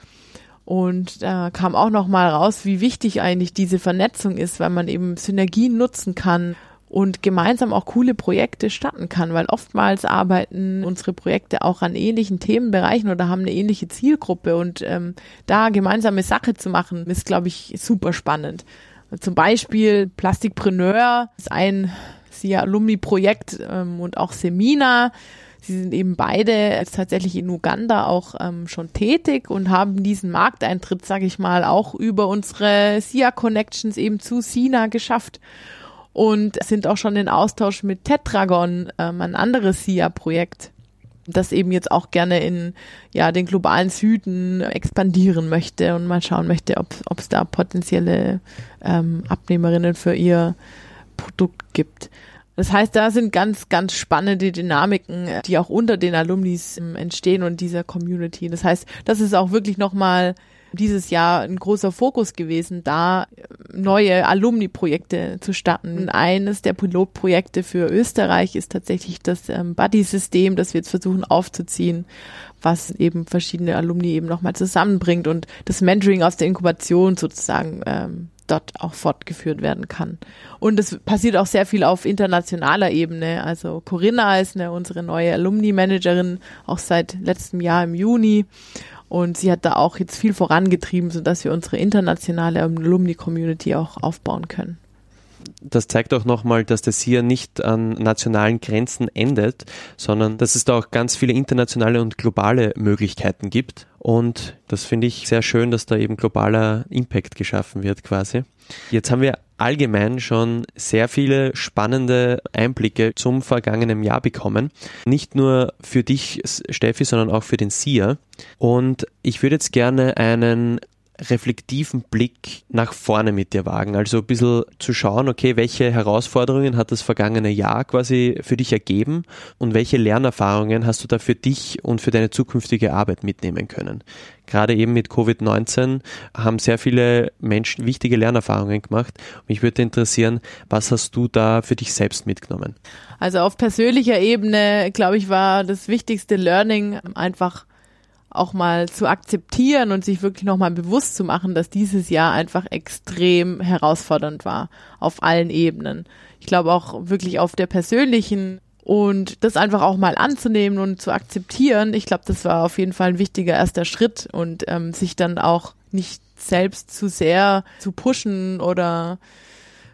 und da kam auch noch mal raus, wie wichtig eigentlich diese Vernetzung ist, weil man eben Synergien nutzen kann und gemeinsam auch coole Projekte starten kann, weil oftmals arbeiten unsere Projekte auch an ähnlichen Themenbereichen oder haben eine ähnliche Zielgruppe und ähm, da gemeinsame Sache zu machen, ist, glaube ich, super spannend. Zum Beispiel Plastikpreneur ist ein SIA Alumni-Projekt ähm, und auch Semina Sie sind eben beide tatsächlich in Uganda auch ähm, schon tätig und haben diesen Markteintritt, sage ich mal, auch über unsere SIA Connections eben zu Sina geschafft und sind auch schon in Austausch mit Tetragon, ähm, ein anderes SIA-Projekt das eben jetzt auch gerne in ja den globalen Süden expandieren möchte und mal schauen möchte, ob es da potenzielle ähm, Abnehmerinnen für ihr Produkt gibt. Das heißt, da sind ganz, ganz spannende Dynamiken, die auch unter den Alumnis ähm, entstehen und dieser Community. Das heißt, das ist auch wirklich nochmal dieses Jahr ein großer Fokus gewesen, da äh, neue Alumni-Projekte zu starten. Eines der Pilotprojekte für Österreich ist tatsächlich das ähm, Buddy-System, das wir jetzt versuchen aufzuziehen, was eben verschiedene Alumni eben nochmal zusammenbringt und das Mentoring aus der Inkubation sozusagen ähm, dort auch fortgeführt werden kann. Und es passiert auch sehr viel auf internationaler Ebene. Also Corinna ist eine, unsere neue Alumni-Managerin, auch seit letztem Jahr im Juni. Und sie hat da auch jetzt viel vorangetrieben, sodass wir unsere internationale Alumni-Community auch aufbauen können das zeigt auch nochmal, dass das hier nicht an nationalen Grenzen endet, sondern dass es da auch ganz viele internationale und globale Möglichkeiten gibt. Und das finde ich sehr schön, dass da eben globaler Impact geschaffen wird quasi. Jetzt haben wir allgemein schon sehr viele spannende Einblicke zum vergangenen Jahr bekommen. Nicht nur für dich, Steffi, sondern auch für den SIA. Und ich würde jetzt gerne einen reflektiven Blick nach vorne mit dir wagen. Also ein bisschen zu schauen, okay, welche Herausforderungen hat das vergangene Jahr quasi für dich ergeben und welche Lernerfahrungen hast du da für dich und für deine zukünftige Arbeit mitnehmen können? Gerade eben mit Covid-19 haben sehr viele Menschen wichtige Lernerfahrungen gemacht. Mich würde interessieren, was hast du da für dich selbst mitgenommen? Also auf persönlicher Ebene, glaube ich, war das wichtigste Learning einfach auch mal zu akzeptieren und sich wirklich nochmal bewusst zu machen, dass dieses Jahr einfach extrem herausfordernd war auf allen Ebenen. Ich glaube auch wirklich auf der persönlichen und das einfach auch mal anzunehmen und zu akzeptieren. Ich glaube, das war auf jeden Fall ein wichtiger erster Schritt und ähm, sich dann auch nicht selbst zu sehr zu pushen oder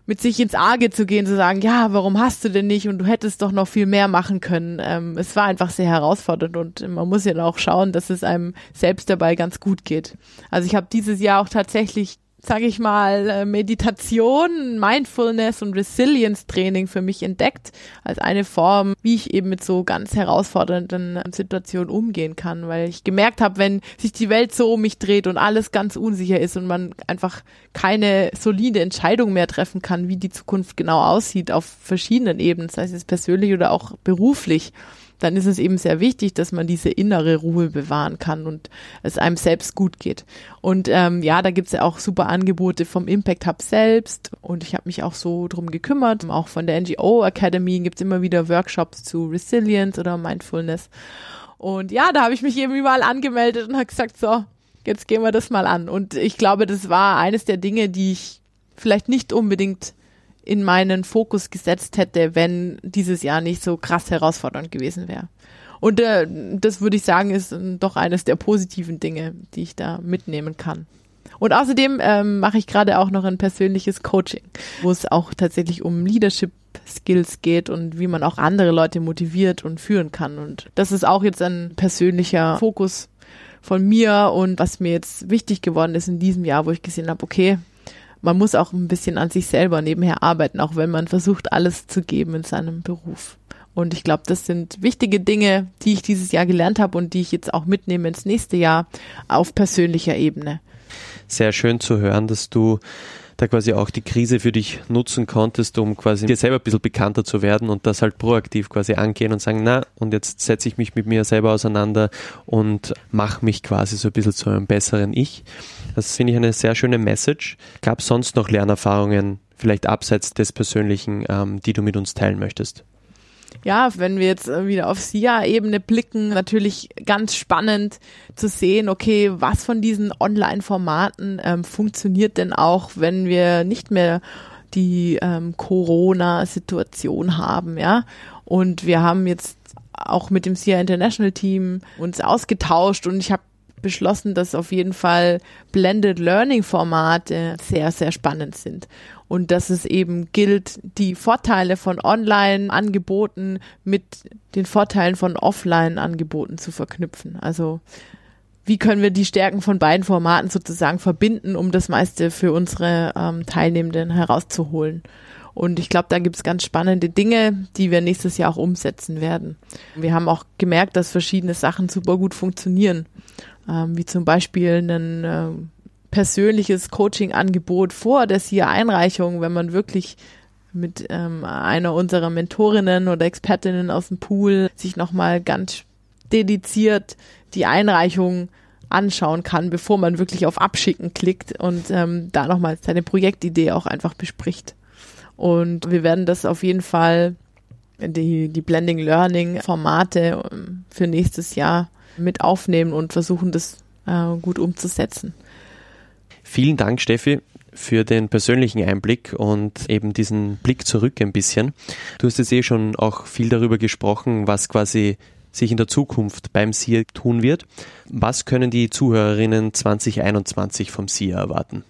mit sich ins Arge zu gehen, zu sagen, ja, warum hast du denn nicht und du hättest doch noch viel mehr machen können. Ähm, es war einfach sehr herausfordernd und man muss ja auch schauen, dass es einem selbst dabei ganz gut geht. Also ich habe dieses Jahr auch tatsächlich sage ich mal, äh, Meditation, Mindfulness und Resilience-Training für mich entdeckt als eine Form, wie ich eben mit so ganz herausfordernden Situationen umgehen kann, weil ich gemerkt habe, wenn sich die Welt so um mich dreht und alles ganz unsicher ist und man einfach keine solide Entscheidung mehr treffen kann, wie die Zukunft genau aussieht auf verschiedenen Ebenen, sei es persönlich oder auch beruflich, dann ist es eben sehr wichtig, dass man diese innere Ruhe bewahren kann und es einem selbst gut geht. Und ähm, ja, da gibt's ja auch super Angebote vom Impact Hub selbst und ich habe mich auch so drum gekümmert. Auch von der NGO Academy gibt's immer wieder Workshops zu Resilience oder Mindfulness. Und ja, da habe ich mich eben überall angemeldet und habe gesagt, so, jetzt gehen wir das mal an. Und ich glaube, das war eines der Dinge, die ich vielleicht nicht unbedingt in meinen Fokus gesetzt hätte, wenn dieses Jahr nicht so krass herausfordernd gewesen wäre. Und äh, das würde ich sagen, ist äh, doch eines der positiven Dinge, die ich da mitnehmen kann. Und außerdem ähm, mache ich gerade auch noch ein persönliches Coaching, wo es auch tatsächlich um Leadership Skills geht und wie man auch andere Leute motiviert und führen kann. Und das ist auch jetzt ein persönlicher Fokus von mir und was mir jetzt wichtig geworden ist in diesem Jahr, wo ich gesehen habe, okay, man muss auch ein bisschen an sich selber nebenher arbeiten, auch wenn man versucht, alles zu geben in seinem Beruf. Und ich glaube, das sind wichtige Dinge, die ich dieses Jahr gelernt habe und die ich jetzt auch mitnehme ins nächste Jahr auf persönlicher Ebene. Sehr schön zu hören, dass du da quasi auch die Krise für dich nutzen konntest, um quasi dir selber ein bisschen bekannter zu werden und das halt proaktiv quasi angehen und sagen, na, und jetzt setze ich mich mit mir selber auseinander und mache mich quasi so ein bisschen zu einem besseren Ich. Das finde ich eine sehr schöne Message. Gab es sonst noch Lernerfahrungen, vielleicht abseits des Persönlichen, ähm, die du mit uns teilen möchtest? ja, wenn wir jetzt äh, wieder auf SIA-Ebene blicken, natürlich ganz spannend zu sehen, okay, was von diesen Online-Formaten ähm, funktioniert denn auch, wenn wir nicht mehr die ähm, Corona-Situation haben, ja. Und wir haben jetzt auch mit dem SIA International Team uns ausgetauscht und ich habe beschlossen, dass auf jeden Fall Blended Learning Formate sehr, sehr spannend sind und dass es eben gilt, die Vorteile von Online-Angeboten mit den Vorteilen von Offline-Angeboten zu verknüpfen. Also wie können wir die Stärken von beiden Formaten sozusagen verbinden, um das meiste für unsere ähm, Teilnehmenden herauszuholen. Und ich glaube, da gibt es ganz spannende Dinge, die wir nächstes Jahr auch umsetzen werden. Wir haben auch gemerkt, dass verschiedene Sachen super gut funktionieren, ähm, wie zum Beispiel einen äh, persönliches Coaching-Angebot vor der SIA-Einreichung, wenn man wirklich mit ähm, einer unserer Mentorinnen oder Expertinnen aus dem Pool sich nochmal ganz dediziert die Einreichung anschauen kann, bevor man wirklich auf Abschicken klickt und ähm, da nochmal seine Projektidee auch einfach bespricht. Und wir werden das auf jeden Fall, die, die Blending Learning Formate ähm, für nächstes Jahr mit aufnehmen und versuchen, das äh, gut umzusetzen. Vielen Dank, Steffi, für den persönlichen Einblick und eben diesen Blick zurück ein bisschen. Du hast jetzt eh schon auch viel darüber gesprochen, was quasi sich in der Zukunft beim SIA tun wird. Was können die Zuhörerinnen 2021 vom SIA erwarten?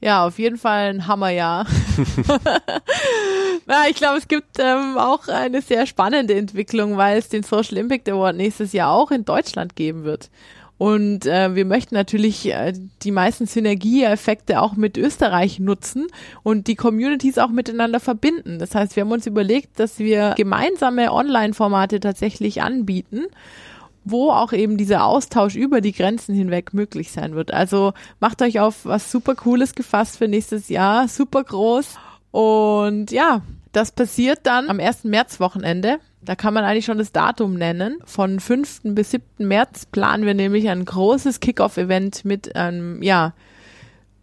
Ja, auf jeden Fall ein Hammerjahr. Na, ich glaube, es gibt ähm, auch eine sehr spannende Entwicklung, weil es den Social Impact Award nächstes Jahr auch in Deutschland geben wird. Und äh, wir möchten natürlich äh, die meisten Synergieeffekte auch mit Österreich nutzen und die Communities auch miteinander verbinden. Das heißt, wir haben uns überlegt, dass wir gemeinsame Online-Formate tatsächlich anbieten wo auch eben dieser Austausch über die Grenzen hinweg möglich sein wird. Also macht euch auf was super Cooles gefasst für nächstes Jahr, super groß. Und ja, das passiert dann am 1. März Wochenende. Da kann man eigentlich schon das Datum nennen. Von 5. bis 7. März planen wir nämlich ein großes Kickoff-Event mit einem, ja,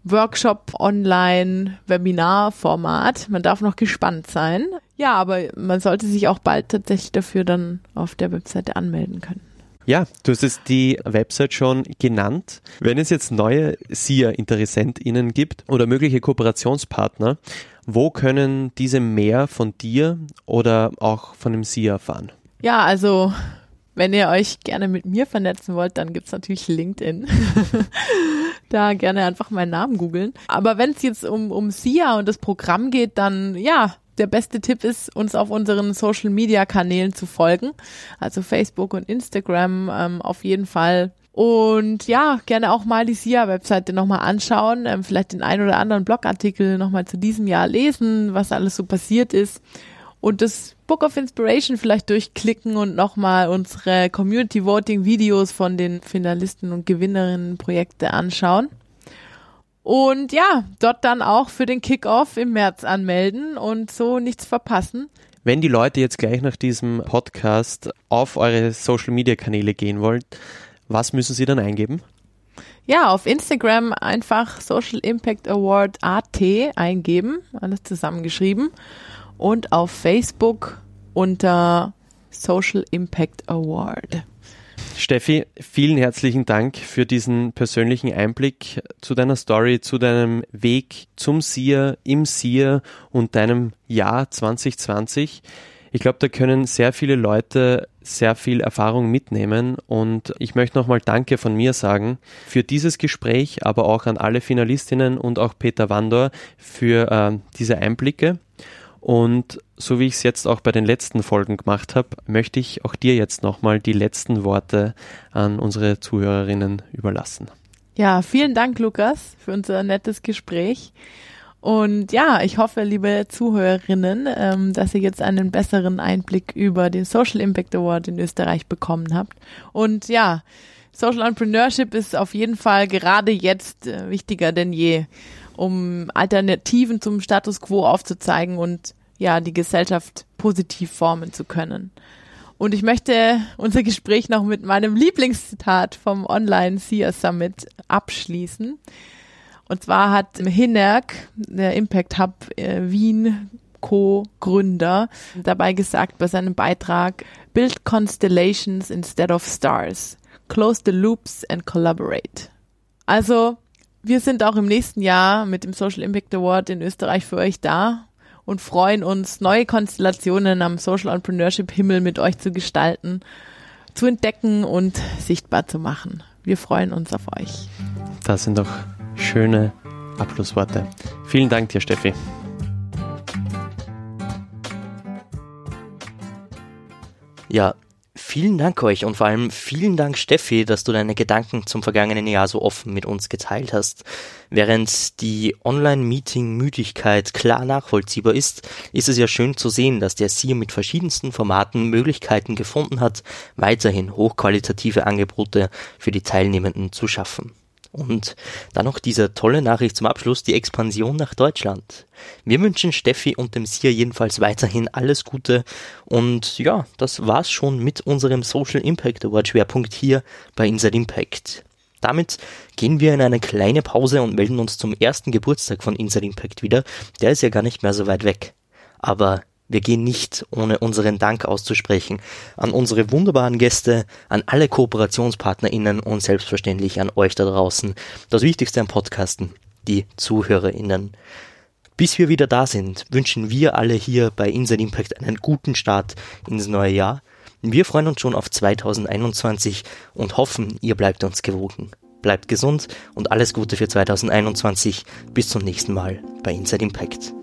Workshop, Online, Webinar-Format. Man darf noch gespannt sein. Ja, aber man sollte sich auch bald tatsächlich dafür dann auf der Webseite anmelden können. Ja, du hast es die Website schon genannt. Wenn es jetzt neue SIA-InteressentInnen gibt oder mögliche Kooperationspartner, wo können diese mehr von dir oder auch von dem SIA erfahren? Ja, also wenn ihr euch gerne mit mir vernetzen wollt, dann gibt's natürlich LinkedIn. da gerne einfach meinen Namen googeln. Aber wenn es jetzt um, um SIA und das Programm geht, dann ja, der beste Tipp ist, uns auf unseren Social Media Kanälen zu folgen. Also Facebook und Instagram ähm, auf jeden Fall. Und ja, gerne auch mal die SIA-Webseite nochmal anschauen, ähm, vielleicht den ein oder anderen Blogartikel nochmal zu diesem Jahr lesen, was alles so passiert ist. Und das Book of Inspiration vielleicht durchklicken und nochmal unsere Community Voting Videos von den Finalisten und Gewinnerinnen Projekte anschauen. Und ja, dort dann auch für den Kickoff im März anmelden und so nichts verpassen. Wenn die Leute jetzt gleich nach diesem Podcast auf eure Social Media Kanäle gehen wollen, was müssen sie dann eingeben? Ja, auf Instagram einfach Social Impact Award AT eingeben, alles zusammengeschrieben. Und auf Facebook unter Social Impact Award. Steffi, vielen herzlichen Dank für diesen persönlichen Einblick zu deiner Story, zu deinem Weg zum SIA, im SIA und deinem Jahr 2020. Ich glaube, da können sehr viele Leute sehr viel Erfahrung mitnehmen und ich möchte nochmal Danke von mir sagen für dieses Gespräch, aber auch an alle Finalistinnen und auch Peter Wandor für äh, diese Einblicke. Und so wie ich es jetzt auch bei den letzten Folgen gemacht habe, möchte ich auch dir jetzt nochmal die letzten Worte an unsere Zuhörerinnen überlassen. Ja, vielen Dank, Lukas, für unser nettes Gespräch. Und ja, ich hoffe, liebe Zuhörerinnen, ähm, dass ihr jetzt einen besseren Einblick über den Social Impact Award in Österreich bekommen habt. Und ja, Social Entrepreneurship ist auf jeden Fall gerade jetzt äh, wichtiger denn je, um Alternativen zum Status quo aufzuzeigen und ja, die Gesellschaft positiv formen zu können. Und ich möchte unser Gespräch noch mit meinem Lieblingszitat vom Online SIA Summit abschließen. Und zwar hat Hinerk, der Impact Hub äh, Wien Co-Gründer, dabei gesagt bei seinem Beitrag, Build Constellations instead of Stars. Close the loops and collaborate. Also, wir sind auch im nächsten Jahr mit dem Social Impact Award in Österreich für euch da und freuen uns, neue Konstellationen am Social Entrepreneurship Himmel mit euch zu gestalten, zu entdecken und sichtbar zu machen. Wir freuen uns auf euch. Das sind doch schöne Abschlussworte. Vielen Dank dir, Steffi. Ja, Vielen Dank euch und vor allem vielen Dank Steffi, dass du deine Gedanken zum vergangenen Jahr so offen mit uns geteilt hast. Während die Online-Meeting-Müdigkeit klar nachvollziehbar ist, ist es ja schön zu sehen, dass der SIA mit verschiedensten Formaten Möglichkeiten gefunden hat, weiterhin hochqualitative Angebote für die Teilnehmenden zu schaffen. Und dann noch diese tolle Nachricht zum Abschluss, die Expansion nach Deutschland. Wir wünschen Steffi und dem SIA jedenfalls weiterhin alles Gute. Und ja, das war's schon mit unserem Social Impact Award Schwerpunkt hier bei Inside Impact. Damit gehen wir in eine kleine Pause und melden uns zum ersten Geburtstag von Inside Impact wieder. Der ist ja gar nicht mehr so weit weg. Aber wir gehen nicht, ohne unseren Dank auszusprechen, an unsere wunderbaren Gäste, an alle KooperationspartnerInnen und selbstverständlich an euch da draußen. Das Wichtigste am Podcasten, die ZuhörerInnen. Bis wir wieder da sind, wünschen wir alle hier bei Inside Impact einen guten Start ins neue Jahr. Wir freuen uns schon auf 2021 und hoffen, ihr bleibt uns gewogen. Bleibt gesund und alles Gute für 2021. Bis zum nächsten Mal bei Inside Impact.